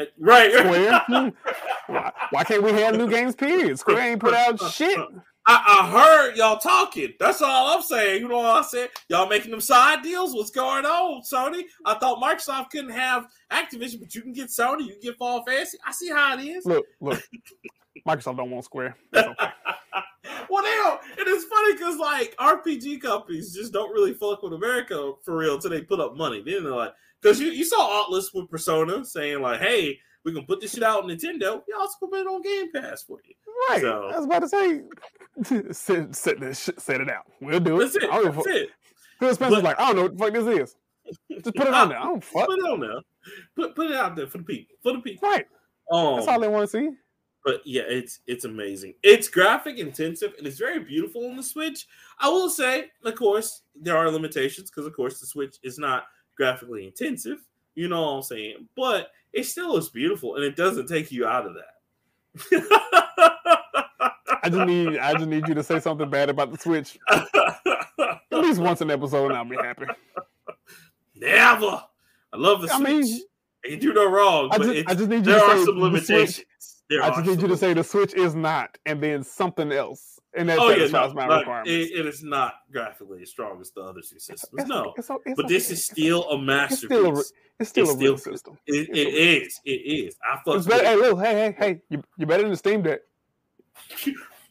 uh, right. Square. why, why can't we have new games, period? Square ain't put out shit. I, I, heard y'all talking. That's all I'm saying. You know what I said? Y'all making them side deals? What's going on, Sony? I thought Microsoft couldn't have Activision, but you can get Sony. You can get Fall Fantasy. I see how it is. Look, look. Microsoft don't want Square. Okay. well, they don't. And it's funny because like RPG companies just don't really fuck with America for real until they put up money. Then they're like, because you, you saw Atlus with Persona saying like, hey we can put this shit out on Nintendo. You also put it on Game Pass for you. Right. So, I was about to say, sit, sit this shit, set it out. We'll do it. That's it. That's it. Phil Spencer's like, I don't know what the fuck this is. Just put it on there. I don't fuck. Put it on there. Put put it out there for the people. For the people. Right. Um, That's all they want to see. But yeah, it's it's amazing. It's graphic intensive and it's very beautiful on the Switch. I will say, of course, there are limitations because of course the Switch is not graphically intensive. You know what I'm saying? But it still looks beautiful and it doesn't take you out of that. I just need I just need you to say something bad about the Switch. At least once an episode and I'll be happy. Never. I love the Switch. Mean, you do no wrong. I just, I just need you there to are some limitations. There I just need you to say the Switch is not, and then something else, and that Oh yeah, no, my requirements. it, it is not graphically as strong as the other two systems. It's- No, it's, it's, it's but this is still a It's masterpiece. still a, it's still It's a real still- system. It, it's it is. It is. I fuck It's better, hey, it. look, hey, hey, hey, you, you better than the Steam Deck.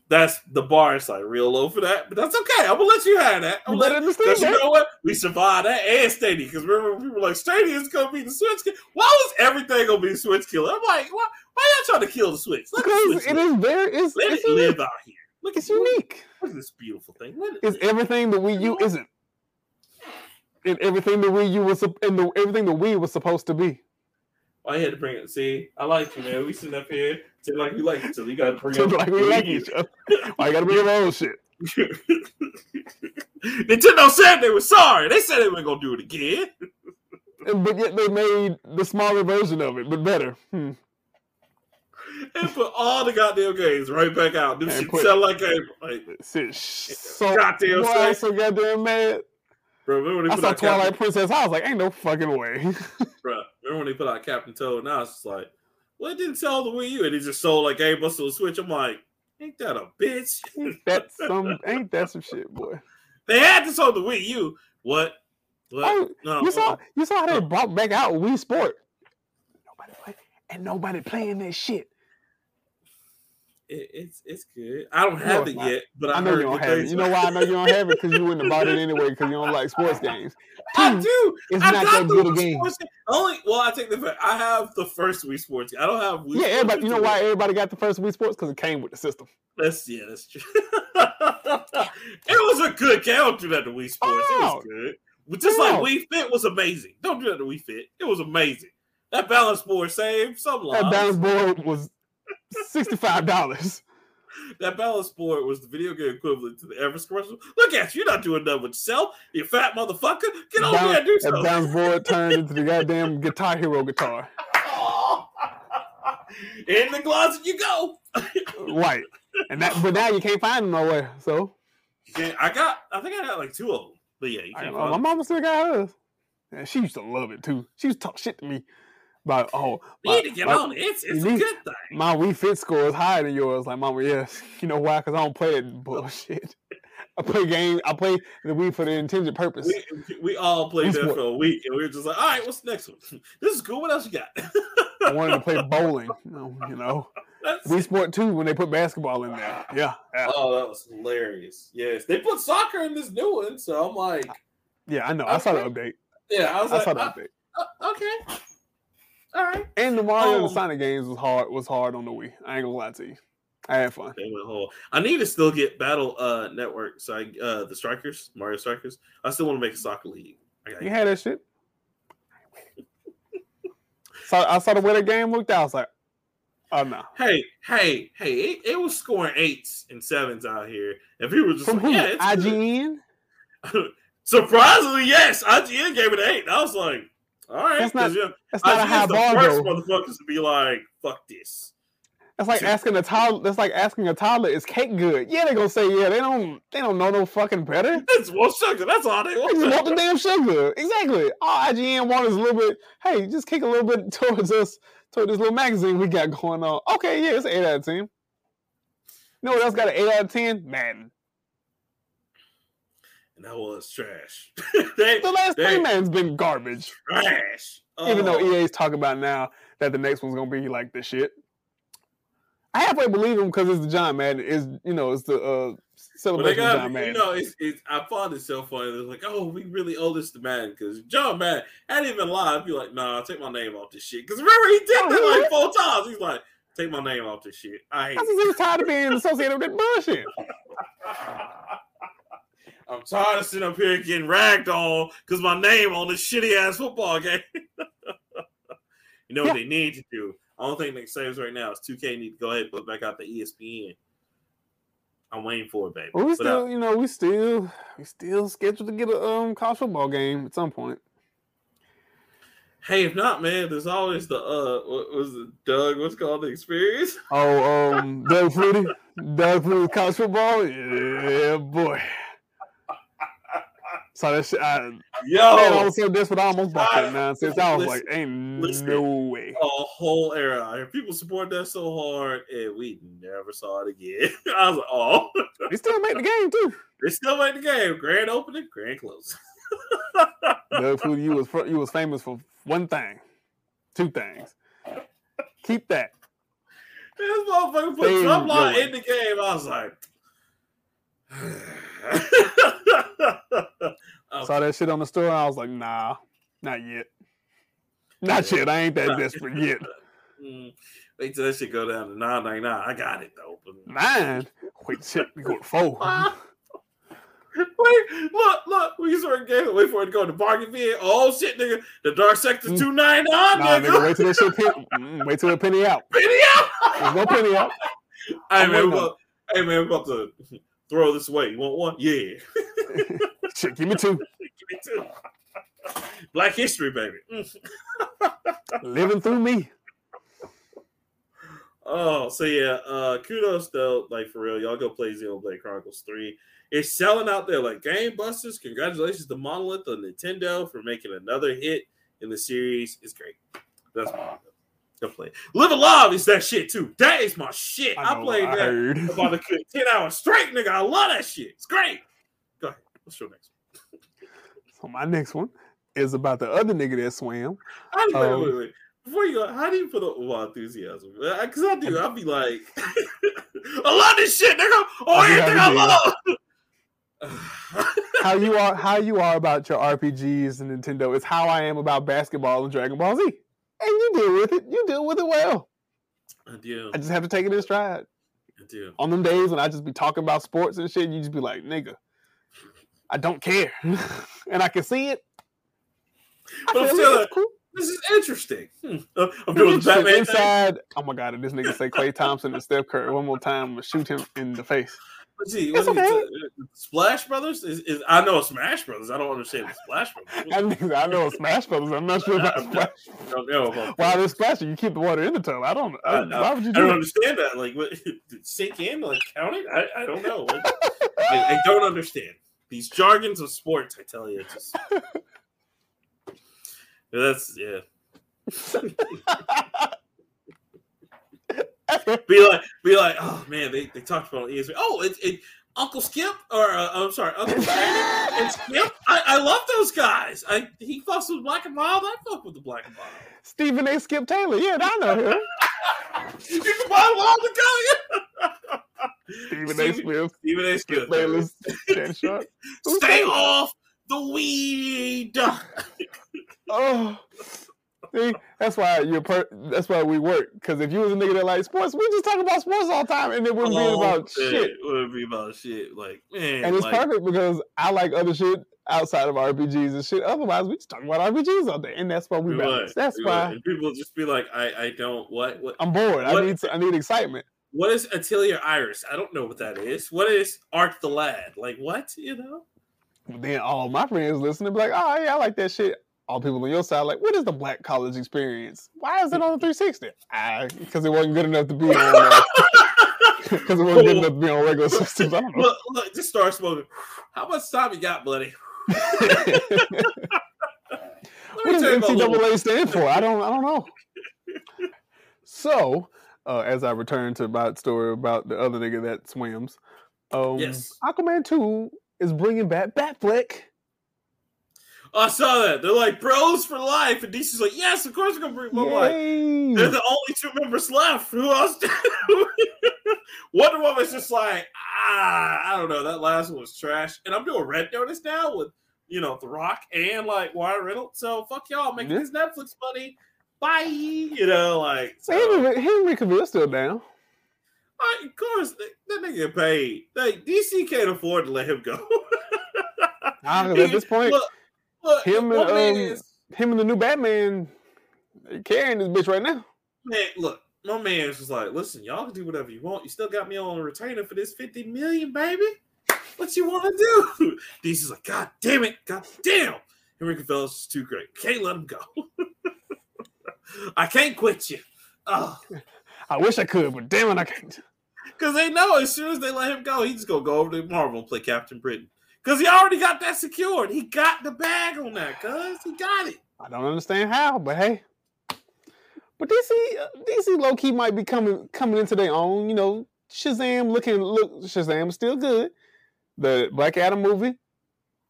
That's the bar is like real low for that, but that's okay. I'm gonna let you have that. I'm gonna let the Steam Because you know what? We survived that and Stadia. Because remember, people were like, Stadia is going to be the Switch killer. Why was everything going to be the Switch killer? I'm like, why, why y'all trying to kill the Switch? Let the Because Switch it live. is very, it's, Let it's it live out here. Look It's unique. Look at this beautiful thing. Let it It's everything the Wii U isn't, and everything the Wii U was, sup- and the everything the Wii was supposed to be. I had to bring it. See, I like you, man. We sitting up here, sitting like we like each other. You got to bring So up like we like each other. Why you gotta bring up our own shit? Nintendo said they were sorry. They said they weren't gonna do it again. But yet they made the smaller version of it, but better. Hmm. And put all the goddamn games right back out. Them And shit put- sound like game. Like, Shit, so Goddamn I was so goddamn mad. bro, remember when they I put saw out Captain Twilight Princess. I was like, ain't no fucking way. Bro, remember when they put out Captain Toad? Now it's just like, well, it didn't sell the Wii U, and it just sold like Game Buster on Switch. I'm like, ain't that a bitch? ain't that some? Ain't that some shit, boy? They had to sell the Wii U. What? What? Oh, no, You saw, uh, you saw how they brought back out Wii Sport. Nobody play, and nobody playing that shit. It, it's it's good. I don't have it yet, but I I, know heard you don't have it. You know why I know you don't have it? Because you wouldn't have bought it anyway because you don't like sports games. I do. It's I not got that the good a game. Only, well, I take the fact I have the first Wii Sports. I don't have Wii. Yeah, everybody. You know why everybody got the first Wii Sports? Because it came with the system. That's yeah, that's true. it was a good game. Don't do that to Wii Sports. It Oh. was good. But just like Oh. Wii Fit was amazing. Don't do that to Wii Fit. It was amazing. That balance board saved some lives. That balance board was sixty five dollars. That balance board was the video game equivalent to the Everest commercial. Look at you, you're not doing nothing with yourself. You fat motherfucker. Get over here and do That something. balance board turned into the goddamn Guitar Hero guitar. In the closet you go. Right. And that, but now you can't find them nowhere. So Yeah, I got. I think I got like two of them. But yeah, you can't don't know. My find. mama still got hers. And she used to love it too. She used to talk shit to me about oh my, need to get on it. It's it's you a need- good thing. my Wii Fit score is higher than yours. Like mama, yes. You know why? Because I don't play that bullshit. I play game. I play the Wii for the intended purpose. We, we all played that for a week, and we were just like, "All right, what's the next one? This is cool. What else you got?" I wanted to play bowling. You know, you know. Wii Sport too when they put basketball in there. Yeah. Yeah, oh, that was hilarious. Yes, they put soccer in this new one, so I'm like, yeah I know. I saw the update. yeah, I was I like, saw the uh, update. uh, okay, all right. And the Mario and Um, the Sonic games was hard was hard on the Wii. I ain't gonna lie to you. I had fun. They went whole. I need to still get Battle uh Network, so I, uh the Strikers, Mario Strikers. I still want to make a soccer league. I gotta You had that shit. So I saw the way the game looked out. I was like, oh no. Hey, hey, hey! It, it was scoring eights and sevens out here, and people were just From like, who? "Yeah, it's. IGN? Surprisingly, yes, IGN gave it an eight. I was like, "All right," That's not- know, That's not a high the bar first though. motherfuckers to be like, "Fuck this." That's like asking a toddler. That's like asking a toddler, "Is cake good?" Yeah, they're gonna say yeah. They don't. They don't know no fucking better. It's one sugar. That's all they They just want the damn sugar. Exactly. All IGN want is a little bit. Hey, just kick a little bit towards us, toward this little magazine we got going on. Okay, yeah, it's an eight out of ten. You know what else got an eight out of ten? Madden. And that was trash. they The last they Playman's been garbage. trash. Even though Oh. EA's talking about now that the next one's gonna be like the shit. I halfway believe him because it's the John Madden. Is you know it's the uh celebration of got, John you know, it's, it's, I find it so funny. They're like, oh, we really owe this to Madden because John Madden, I didn't even lied. I'd be like, nah, take my name off this shit. Because remember, he did Oh, that really? like four times. He's like, take my name off this shit. I hate I just was tired of being associated with that bullshit. I'm tired of sitting up here getting ragged on because my name on this shitty ass football game. you know what they need to do? I don't think that saves right now is 2K need to go ahead and put back out the ESPN. I'm waiting for it, baby. But we But, still, you know, we still, we still scheduled to get a um college football game at some point. hey, if not, man, there's always the uh, what was it, Doug? What's called the experience? Oh, um, Doug Flutie, Doug Flutie college football. Yeah, boy. So that shit, I, Yo, man, I was so desperate, I almost bought that I- nonsense. I was listen, like, ain't listen. no way. a whole era. here. People support that so hard, and we never saw it again. I was like, oh, They still make the game too. they still make the game. Grand opening, grand close. Doug you was you was famous for one thing, two things. Keep that. This motherfucker put Trump in the game. I was like, Oh, Saw that shit on the store, and I was like, nah, not yet. Not yet. I ain't that desperate yet. mm, wait till that shit go down to nine ninety nine. I got it though. Nine. Wait, shit, we go to four. Wait, look, look. We start game. Wait for it to go to bargain bin. Oh shit, nigga. The dark sector Mm. two nine nine, Nah, nigga. nigga, wait till that shit pen- mm, wait till it penny out. Penny out. There's no penny out. Hey I'm man, we about, hey man, we about to throw this away. You want one? Yeah. Shit, give me two. Give me two. Black history, baby. Living through me. Oh, so yeah, uh kudos though, like for real, y'all go play Xenoblade Chronicles 3. It's selling out there like game busters. Congratulations to Monolith on Nintendo for making another hit in the series. It's great. That's my go play. Live Alive is that shit too. That is my shit. I, know, played I that heard. about a good 10 hours straight, nigga. I love that shit. It's great. Go ahead. What's your next one? So my next one is about the other nigga that swam. Do you, Um, wait, wait, wait. Before you go, how do you put up my enthusiasm? Because I do. I'll be like, I love this shit, nigga. Oh, I everything I love. How you are how you are about your RPGs and Nintendo is how I am about basketball and Dragon Ball Z. And you deal with it. You deal with it well. I do. I just have to take it in stride. I do. On them days when I just be talking about sports and shit, you just be like, nigga, I don't care. and I can see it. I But I'm still like, cool. this is interesting. Hmm. I'm doing Batman thing. inside. Oh my god! If this nigga say Klay Thompson and Steph Curry one more time, I'm gonna shoot him in the face. Let's see. It's what is it? okay. Uh, Splash Brothers is, is I know Smash Brothers. I don't understand the Splash Brothers. I, I know Smash Brothers. I'm not sure about I'm Splash. Know about Why they're splashing? You keep the water in the tub. I don't. I, I, why would you Do I do don't that? understand that. Like, what, sink in, like count it. I, I don't know. Like, I, I don't understand these jargons of sports. I tell you, just that's yeah. Be like, be like, oh man, they, they talked about it on ESPN. Oh, it, it Uncle Skip or uh, I'm sorry, Uncle Shannon and Skip. I, I love those guys. I he fucks with Black and Mild. I fuck with the Black and Mild. Stephen A. Skip Taylor. Yeah, I know him. You can buy them all together. Stephen A. Smith. Stephen A. Skip Smith. Bayless. Stay off the weed. Oh. See, that's why you're. Per- that's why we work. Because if you was a nigga that like sports, we just talk about sports all the time, and it wouldn't be about shit. It wouldn't be about shit. Like man, And it's like, perfect because I like other shit outside of RPGs and shit. Otherwise, we just talk about RPGs all day, and that's why we we balance. would, That's we why would. People just be like, I, I don't what what I'm bored. I What- need I need excitement. what is Atelier Iris? I don't know what that is. What is Arc the Lad? Like what? You know? Then all my friends listen and be like, "Oh yeah, I like that shit." All people on your side like, "What is the black college experience? Why is it on the 360?" Ah, because it wasn't good enough to be on. Because it wasn't good enough to be on regular systems. I don't know. look, look, just start smoking. How much time you got, buddy? What does tell you about a little- NCAA stand for? I don't. I don't know. So, uh, as I return to my story about the other nigga that swims, um, Yes. Aquaman Two is bringing back Batfleck. I saw that. They're like bros for life, and DC's like, yes, of course we're gonna bring. I'm like, they're the only two members left. Who else? Wonder Woman's just like, ah, I don't know. That last one was trash, and I'm doing Red Notice now with you know The Rock and like Ryan Reynolds. So fuck y'all, making this Netflix money. Bye. You know, like so, Henry, Henry Cavill's still down. I- of course that, that nigga get paid. Like DC can't afford to let him go. Ah, 'cause at this point, look, look, him and, um, is- him and the new Batman carrying this bitch right now. man, look, my man is just like, listen, y'all can do whatever you want. You still got me on a retainer for this 50 million, baby. What you want to do? DC's like, God damn it, God damn. Henry Cavill's is too great. Can't let him go. I can't quit you. Oh, I wish I could, but damn it, I can't. because they know as soon as they let him go, he's just gonna go over to Marvel and play Captain Britain. Because he already got that secured. He got the bag on that, cuz he got it. I don't understand how, but hey. But DC, uh, DC low key might be coming coming into their own. You know, Shazam looking look Shazam still good. The Black Adam movie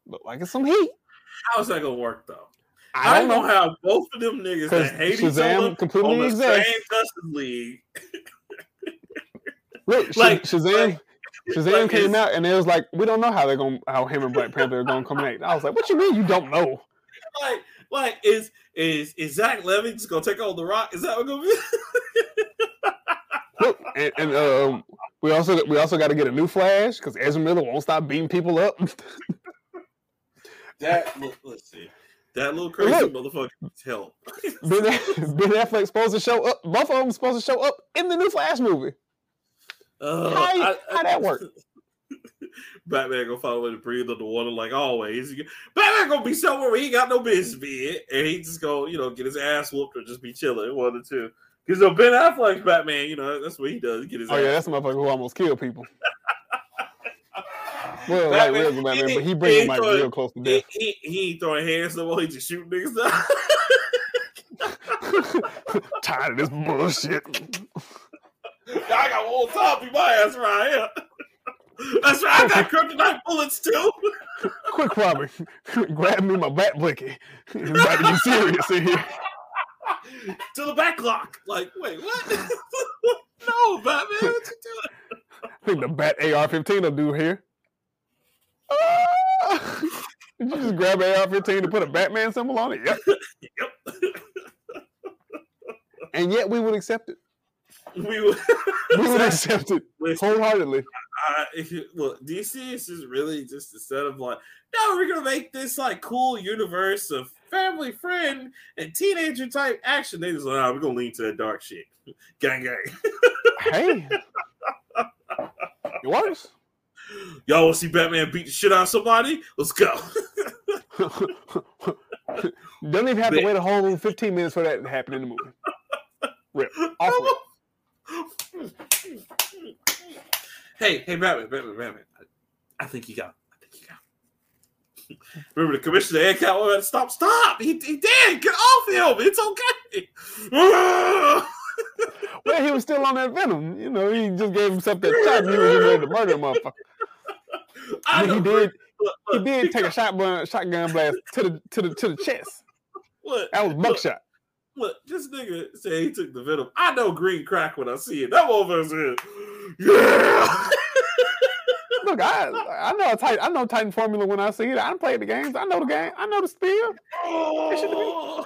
look like it's some heat. How's that gonna work though? I don't know know how both of them niggas that hate each Shazam other completely on the exists. same Justice League. Look, Like- Shazam. like- Shazam like came out and it was like, we don't know how they're gonna how him and Black Panther are gonna connect. I was like, what you mean you don't know? Like, like is is is Zach Levi just gonna take on the Rock? Is that what gonna be? Look, and, and um, we also we also got to get a new Flash because Ezra Miller won't stop beating people up. that let's see. That little crazy Look. motherfucker help. ben, ben Affleck's supposed to show up. Both of them supposed to show up in the new Flash movie. Uh, How, I- how that work? Batman gonna find a way to breathe underwater like always. Batman gonna be somewhere where he got no business being, and he just go, you know, get his ass whooped or just be chilling, one or two. Because you know, Ben Affleck's Batman, you know, that's what he does. Get his Oh yeah, that's the motherfucker who almost killed people. Well, like Batman- real Batman, he- but he he brings him like real close to He, death. he, he ain't throwing hands no more. He just shooting niggas. Tired of this bullshit. I got one top in my ass right here. That's right. I got kryptonite bullets too. Quick, Robert, grab me my bat blicky. It's about to be serious in here. to the back lock. Like, wait, what? no, Batman, what you doing? I think the Bat AR-15 will do here. Ah! Did you just grab an AR-15 and put a Batman symbol on it? Yep. Yep. And yet we would accept it. We would. We would accept it Listen, wholeheartedly. uh, if you, look, DC is just really just a set of like, no, we're gonna make this like cool universe of family, friend, and teenager type action. They just like, nah, we're gonna lean to that dark shit, gang, gang. Hey, it works. Y'all want to see Batman beat the shit out of somebody? Let's go. Don't even have to wait a whole 15 minutes for that to happen in the movie. Rip. Off rip. Hey, hey, Batman, Batman, Batman. I, I think you got. I think you got. Remember the commissioner and Catwoman? Stop! Stop! He, he did. Get off him. It's okay. Well, he was still on that venom. You know, he just gave himself that shot and he was ready to murder motherfucker. I he did Look, he did take a shotgun shotgun blast to the to the to the chest. Look, That was buckshot. Look, this nigga said he took the venom. I know green crack when I see it. That motherfucker said, "Yeah." Look, I I know tight I know Titan formula when I see it. I played the games. I know the game. I know the spiel. Oh.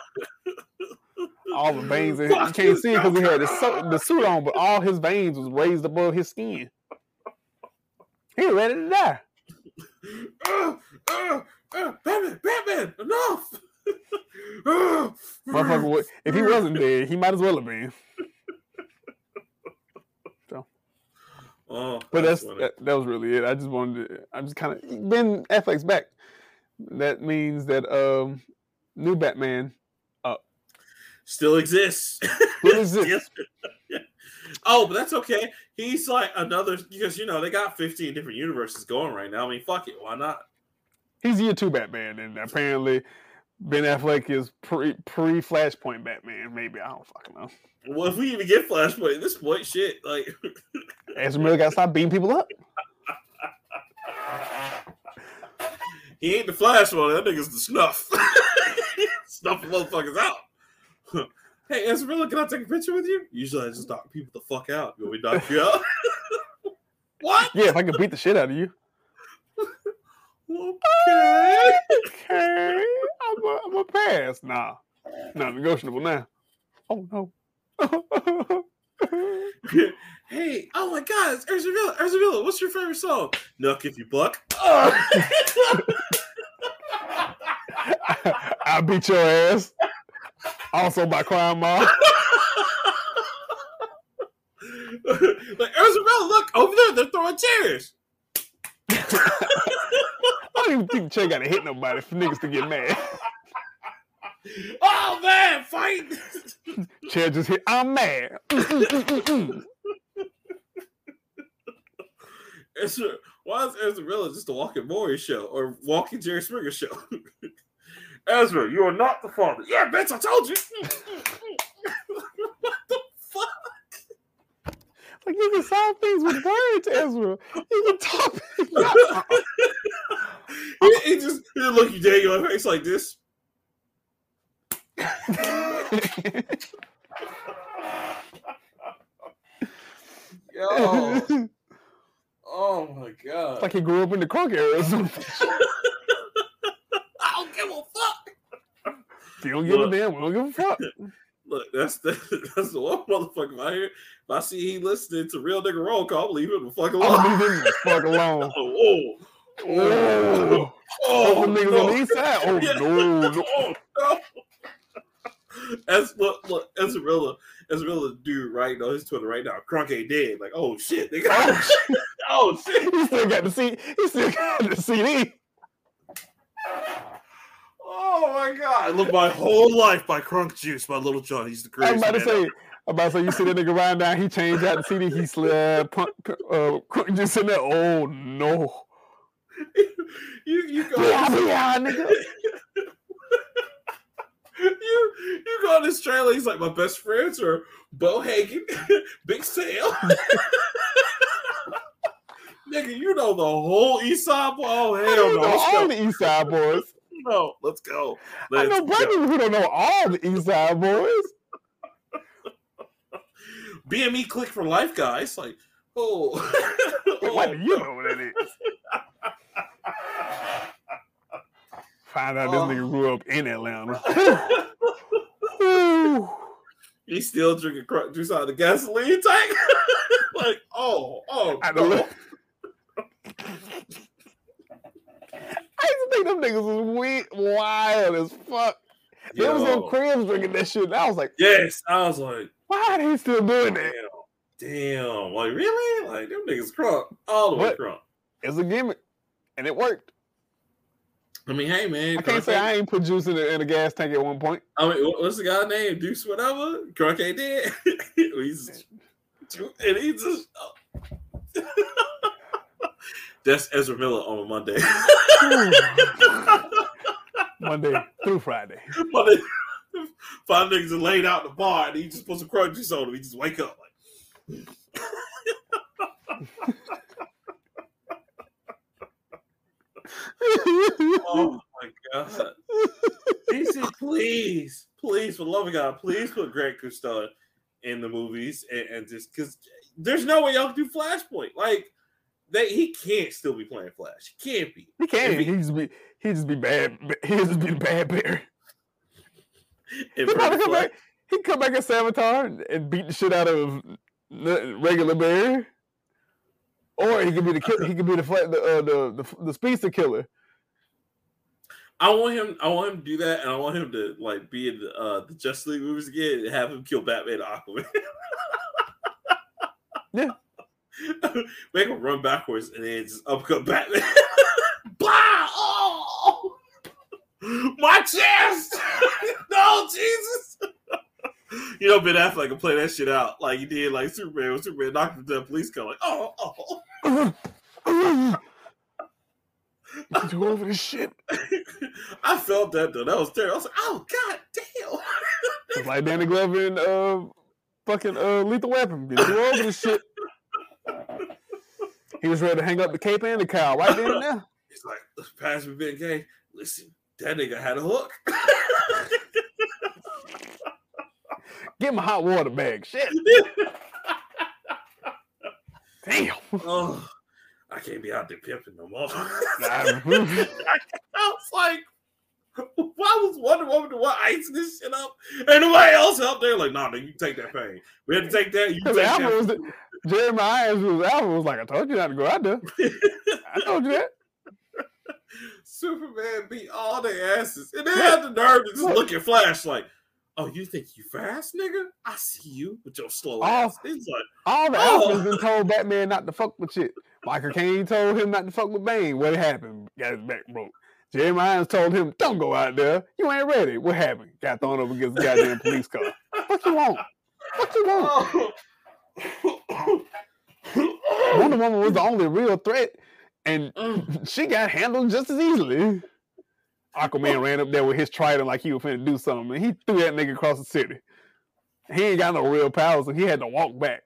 All the veins. in- You can't see it because he had the, the suit on, but all his veins was raised above his skin. He ready to die. uh, uh, uh, Batman, Batman, enough. Uh, Motherfucker, would- if he wasn't dead, he might as well have been. So, Oh, But that's funny. that, that was really it. I just wanted to. I just kind of Ben Affleck's back. That means that um, new Batman still exists. Still exists. Yes. Oh, but that's okay. He's like another because you know they got 15 different universes going right now. I mean, fuck it, why not? he's year two Batman, and apparently Ben Affleck is pre pre Flashpoint Batman. Maybe I don't fucking know. Well, if we even get Flashpoint at this point, shit, like Ezra Miller got to stop beating people up. he ain't the Flash one. That nigga's the snuff. snuff the motherfuckers out. hey, Ezra, Miller, can I take a picture with you? Usually I just knock people the fuck out. You want me to knock you out? what? Yeah, if I can beat the shit out of you. Okay. Okay, I'm a, I'm a pass. Nah, not negotiable now. Oh no. hey, oh my god, it's. Ezra Miller, what's your favorite song? Knuck if you buck. I'll beat your ass. Also by Crime Mob. like Ezra Miller, look over there, they're throwing chairs. I don't even think Che got to hit nobody for niggas to get mad. Oh man, fight! Chair just hit. I'm mad. Ezra, why is Ezra just a walking Maury show or walking Jerry Springer show? Ezra, you are not the father. Yeah, bitch, I told you. what the fuck? Like you can solve things with words, Ezra. You can talk. He, he just he look you dead in your face like this. Yo. Oh my god. It's like he grew up in the crunk era or something. I don't give a fuck. If you don't give Look. a damn, we don't give a fuck. Look, that's the that's the one motherfucker I hear. If I see he listening to real nigga roll call, leave him the fuck I'm alone. leaving him the fuck alone. Oh, oh, Oh, oh, oh, niggas no. on the east side. Oh Yeah. no, no. Oh, no. As look, look, Ezrilla, Ezrilla dude right on his Twitter right now. Crunk ain't dead. Like, oh shit, nigga. Oh, shit. oh shit. He still got the C. He still got the CD. Oh my god. I look, my whole life by Crunk Juice, my Lil Jon. He's the crazy I'm about to say. I'm about to say, you see that nigga riding down, he changed out the CD, he slid, punk, uh, Crunk just in there. Oh no. You you go Yeah, yeah, nigga. you you go on this trailer. He's like my best friends are Bo Hagen, Big Sam. Nigga, you know the whole East Side. Boy. Oh hell no! know all the East Side boys. No, let's go. I Let's know go. black people who don't know all the East Side boys. BME click for life, guys. Like, oh, Why oh, do you know what that is? Find out this Oh. nigga grew up in Atlanta. He's still drinking crunk juice out of the gasoline tank. like, oh, oh, I don't no. know. I used to think them niggas was weird, wild as fuck. They was Yo. on cribs drinking that shit. And I was like, Yes, I was like, why are they still doing that? damn, like really, like them niggas crunk all the way What? crunk. It's a gimmick. And it worked. I mean, hey man, I can't say I ain't put juice in a, in a gas tank at one point. I mean, what's the guy name? Deuce, whatever. Ain't dead. he's and he just. Oh. That's Ezra Miller on a Monday. Monday through Friday. Monday, five niggas are laid out in the bar, and he just puts some crunch juice on him. He just wake up like. Oh my god! He said, "Please, please, for the love of God, please put Greg Cousteau in the movies and, and just because there's no way y'all can do Flashpoint. Like, they he can't still be playing Flash. He can't be. He can't. He- just be he just be bad. He just be bad bear. He probably come back. He come back as Savitar and, beat the shit out of regular bear. Or he could be the kill, he could be the the, uh, the the the speedster killer. I want him. I want him to do that, and I want him to like be in the, uh, the Justice League movies again and have him kill Batman and Aquaman. Yeah. Make him run backwards and then just upcut Batman. Blah! Oh! My chest! no, Jesus! you know, Ben Affleck can play that shit out like he did like Superman when Superman knocked him to the police car. Like, oh, oh. You over this shit. I felt that though. That was terrible. I was like, oh god damn. It's like Danny Glover and uh fucking uh Lethal Weapon. You over this shit. He was ready to hang up the cape and the cow right then and there. He's like, pass me Bengay. Listen, that nigga had a hook. Give him a hot water bag. Shit. Damn. oh, I can't be out there pimping no more. Mm-hmm. I was like, why was Wonder Woman the one icing this shit up? And nobody else out there like, nah, nigga, you take that pain. We had to take that. You take Alfred that. was the, Jeremy was Alfred was like, I told you not to go out there. I told you that. Superman beat all the asses, and they had the nerve to just look at Flash like, "Oh, you think you fast, nigga? I see you with your slow Oh. ass." He's like, All the Oh. Alfreds been told Batman not to fuck with shit. Michael Caine told him not to fuck with Bane. What happened? Got his back broke. Jeremy Irons told him, don't go out there. You ain't ready. What happened? Got thrown up against the goddamn police car. What you want? What you want? "Oh, Wonder Woman was the only real threat, and Mm. she got handled just as easily. Aquaman ran up there with his trident like he was finna do something, and he threw that nigga across the city. He ain't got no real power, so he had to walk back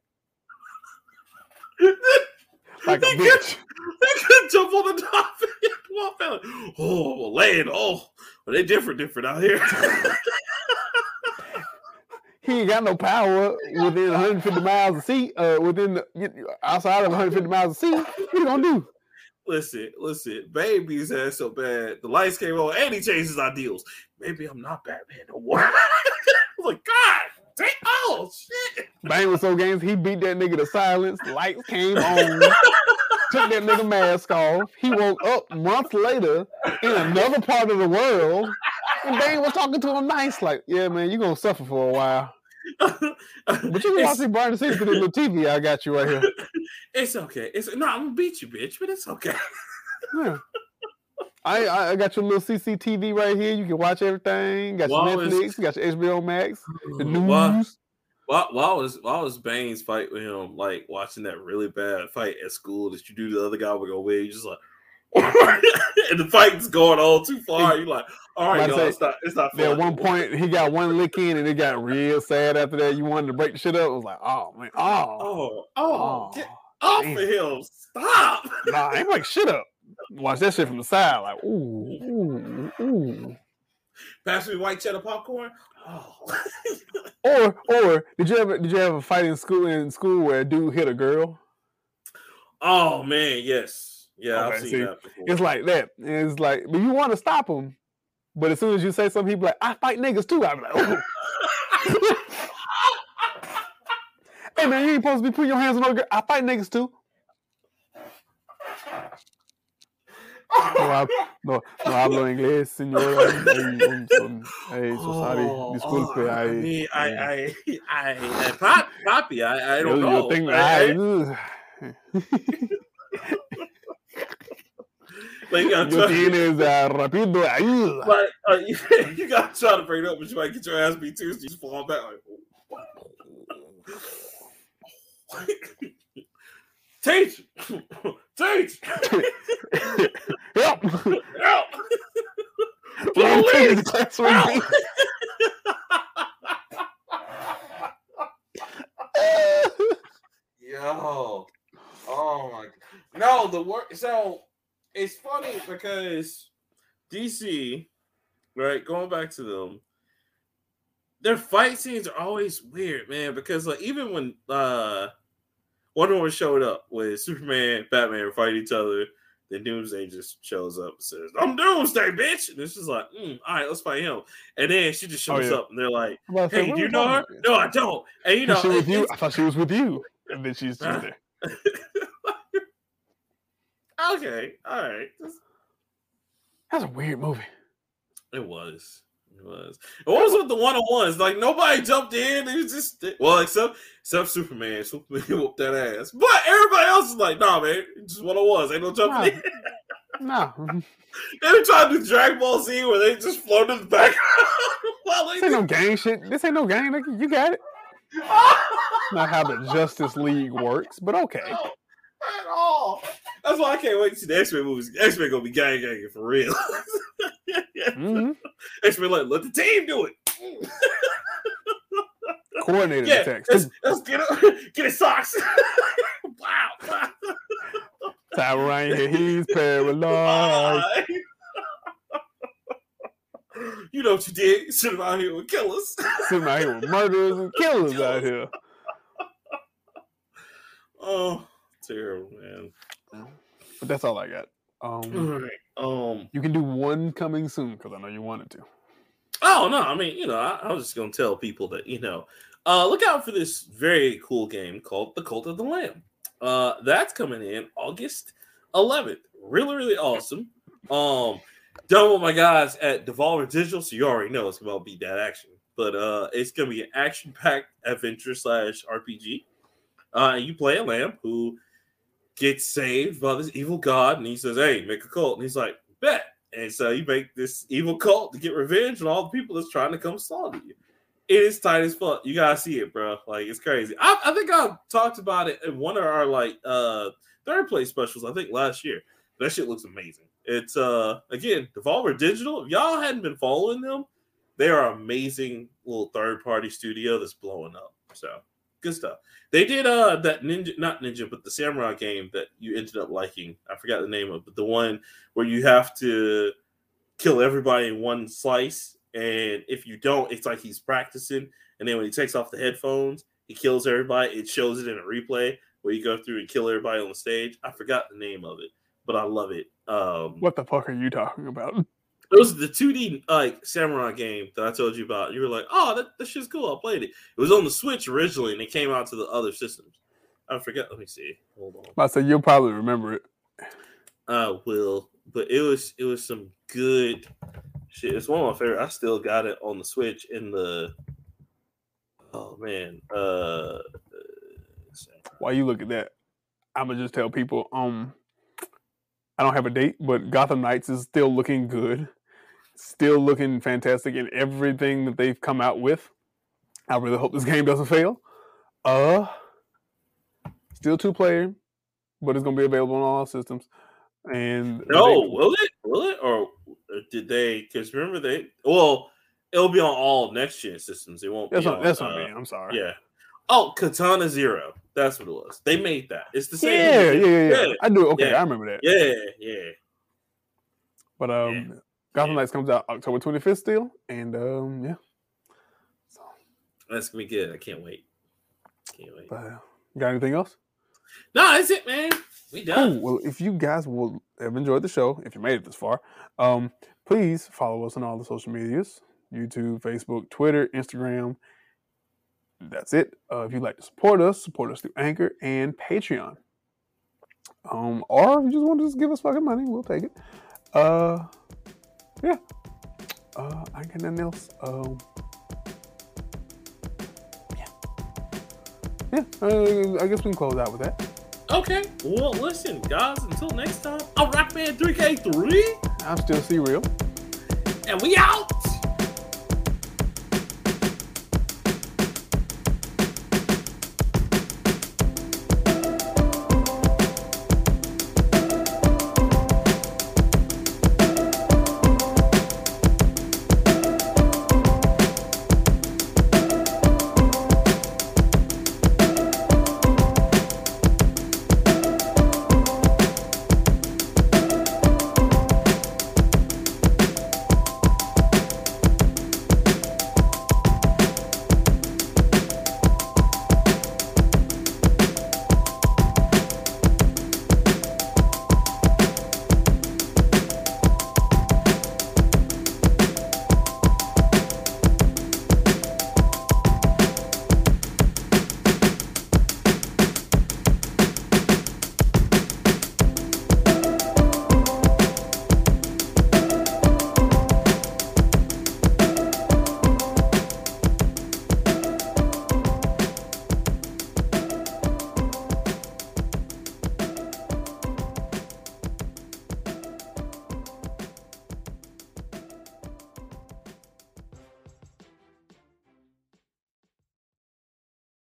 like a He bitch. They could jump on the top and walk out. Oh, land. Oh, but they different, different out here. He ain't got no power within 150 miles of sea. Uh, within the, outside of 150 miles of sea, what you gonna do? Listen, listen. Baby's ass so bad. The lights came on and he changed his ideals. Maybe I'm not Batman no more. I was like, God, dang, oh shit. Bang was so games, he beat that nigga to silence. Lights came on. took that nigga mask off. He woke up months later in another part of the world. And Bane was talking to him nice, like, yeah, man, you're gonna suffer for a while. But you can watch it's, it Brian Six with this little TV I got you right here. it's okay. It's no, I'm gonna beat you, bitch, but it's okay. Yeah. I, I got your little CCTV right here. You can watch everything. Got your Netflix, you got your HBO Max, the news. Was why was Bane's fight with him like watching that really bad fight at school that you knew the other guy would go win? You just like, and the fight's going on too far. You're like, all right, y'all, it's not, it's not. At one point, he got one lick in, and it got real sad after that. You wanted to break the shit up. It was like, oh man, oh, oh, oh, oh. get off damn. of him! Stop! nah, I ain't like shit up. Watch that shit from the side, like, ooh, ooh, ooh. Pass me white cheddar popcorn. Oh, Or, or did you ever did you ever a fight in school in school where a dude hit a girl? oh man, yes, yeah, I've seen see, that before. It's like that. It's like, but you want to stop him, but as soon as you say something, he be like, I fight niggas too. I'm like, oh. hey man, you ain't supposed to be putting your hands on no girl. I fight niggas too. No, hab- no, no hablo inglés, señora. Ay, um, so sorry. Oh, Disculpe. oh, eh. I I, I, I, I, I, pop, Poppy, I, I don't yo, know. yo tengo- eh, I- I- eh. ugh. like, you gotta Yo try, tienes ah, rápido. ay, like, uh, you, you gotta try to bring it up, but you might get your ass beat too. So you just fall back like. Teach, teach, Help! help! Run to Police! Help! Yo, oh my! No, the work. So it's funny because DC, right? Going back to them, their fight scenes are always weird, man. Because like even when uh Wonder Woman showed up with Superman, Batman fight each other, then Doomsday just shows up and says, "I'm Doomsday, bitch," and it's just like, mm, "All right, let's fight him." And then she just Oh, shows yeah. up, and they're like, I'm about to say, "Hey, do you know her?" No, I don't. And you know, she with you. I thought she was with you, and then she's just there. okay, all right. That's a weird movie. It was. It was. It was with the one on ones. Like nobody jumped in. It was just well, except except Superman. Superman whooped that ass. But everybody else is like, nah, man, it's just one on ones. Ain't no jumping in. No, They were trying to do Dragon Ball Z where they just float in the background this ain't no gang shit. This ain't no gang. Like, you got it. Not how the Justice League works, but okay. No, at all. That's why I can't wait to see the X Men movies. X Men gonna be gang ganging for real. hmm X Men like let the team do it. Coordinated Yeah, attacks. let's, let's get it. Get his socks. wow. Time right here, he's paralyzed. You know what you did? Sitting out here with killers. Sitting out here with murderers and killers out here. oh, terrible, man. But that's all I got. Um, All right. Um. you can do one coming soon because I know you wanted to. Oh no, I mean, you know, I, I was just gonna tell people that you know, uh, look out for this very cool game called The Cult of the Lamb. Uh, that's coming in August 11th. Really, really awesome. Um, done with my guys at Devolver Digital, so you already know it's about beat that action. But uh, it's gonna be an action-packed adventure slash RPG. Uh, you play a lamb who gets saved by this evil god, and he says, "Hey, make a cult," and he's like, "Bet." And so you make this evil cult to get revenge on all the people that's trying to come slaughter you. It is tight as fuck. You gotta see it, bro. Like it's crazy. I, I think I talked about it in one of our like uh third place specials. I think last year. That shit looks amazing. It's uh again Devolver Digital. If y'all hadn't been following them, they are amazing little third party studio that's blowing up. So good stuff. They did uh that ninja not ninja, but the samurai game that you ended up liking. I forgot the name of, but the one where you have to kill everybody in one slice, and if you don't, it's like he's practicing. And then when he takes off the headphones, he kills everybody. It shows it in a replay where you go through and kill everybody on the stage. I forgot the name of it, but I love it. Um, what the fuck are you talking about? It was the 2D like samurai game that I told you about. You were like, "Oh, that, that shit's cool." I played it. It was on the Switch originally, and it came out to the other systems. I forget. Let me see. Hold on. I said you'll probably remember it. I will, but it was it was some good shit. It's one of my favorite. I still got it on the Switch in the. Oh man. Uh. While you look at that, I'm gonna just tell people. Um, I don't have a date, but Gotham Knights is still looking good still looking fantastic in everything that they've come out with. I really hope this game doesn't fail. Uh, still two player, but it's gonna be available on all systems. And no, they, will it? Will it? Or did they? Because remember they? Well, it'll be on all next gen systems. It won't. That's be what, on, that's uh, mean. I'm sorry. Yeah. Oh, Katana Zero. That's what it was. They made that. It's the same. Yeah, yeah, yeah, yeah, I do. Okay, yeah. I remember that. Yeah, yeah. But um, yeah. Gotham Knights comes out October 25th still, and um, yeah. So that's gonna be good. I can't wait. Can't wait. But, uh, got anything else? No, that's it, man. We done. Cool. Well, if you guys will have enjoyed the show, if you made it this far, um, please follow us on all the social medias: YouTube, Facebook, Twitter, Instagram. That's it. Uh, if you'd like to support us, support us through Anchor and Patreon. Um, or if you just want to just give us fucking money, we'll take it. Uh, yeah. Uh, I got nothing else. Um, yeah. Yeah. Uh, I guess we can close out with that. Okay. Well, listen, guys. Until next time, I'm Rockman 3K3. I'm still C Real. And we out.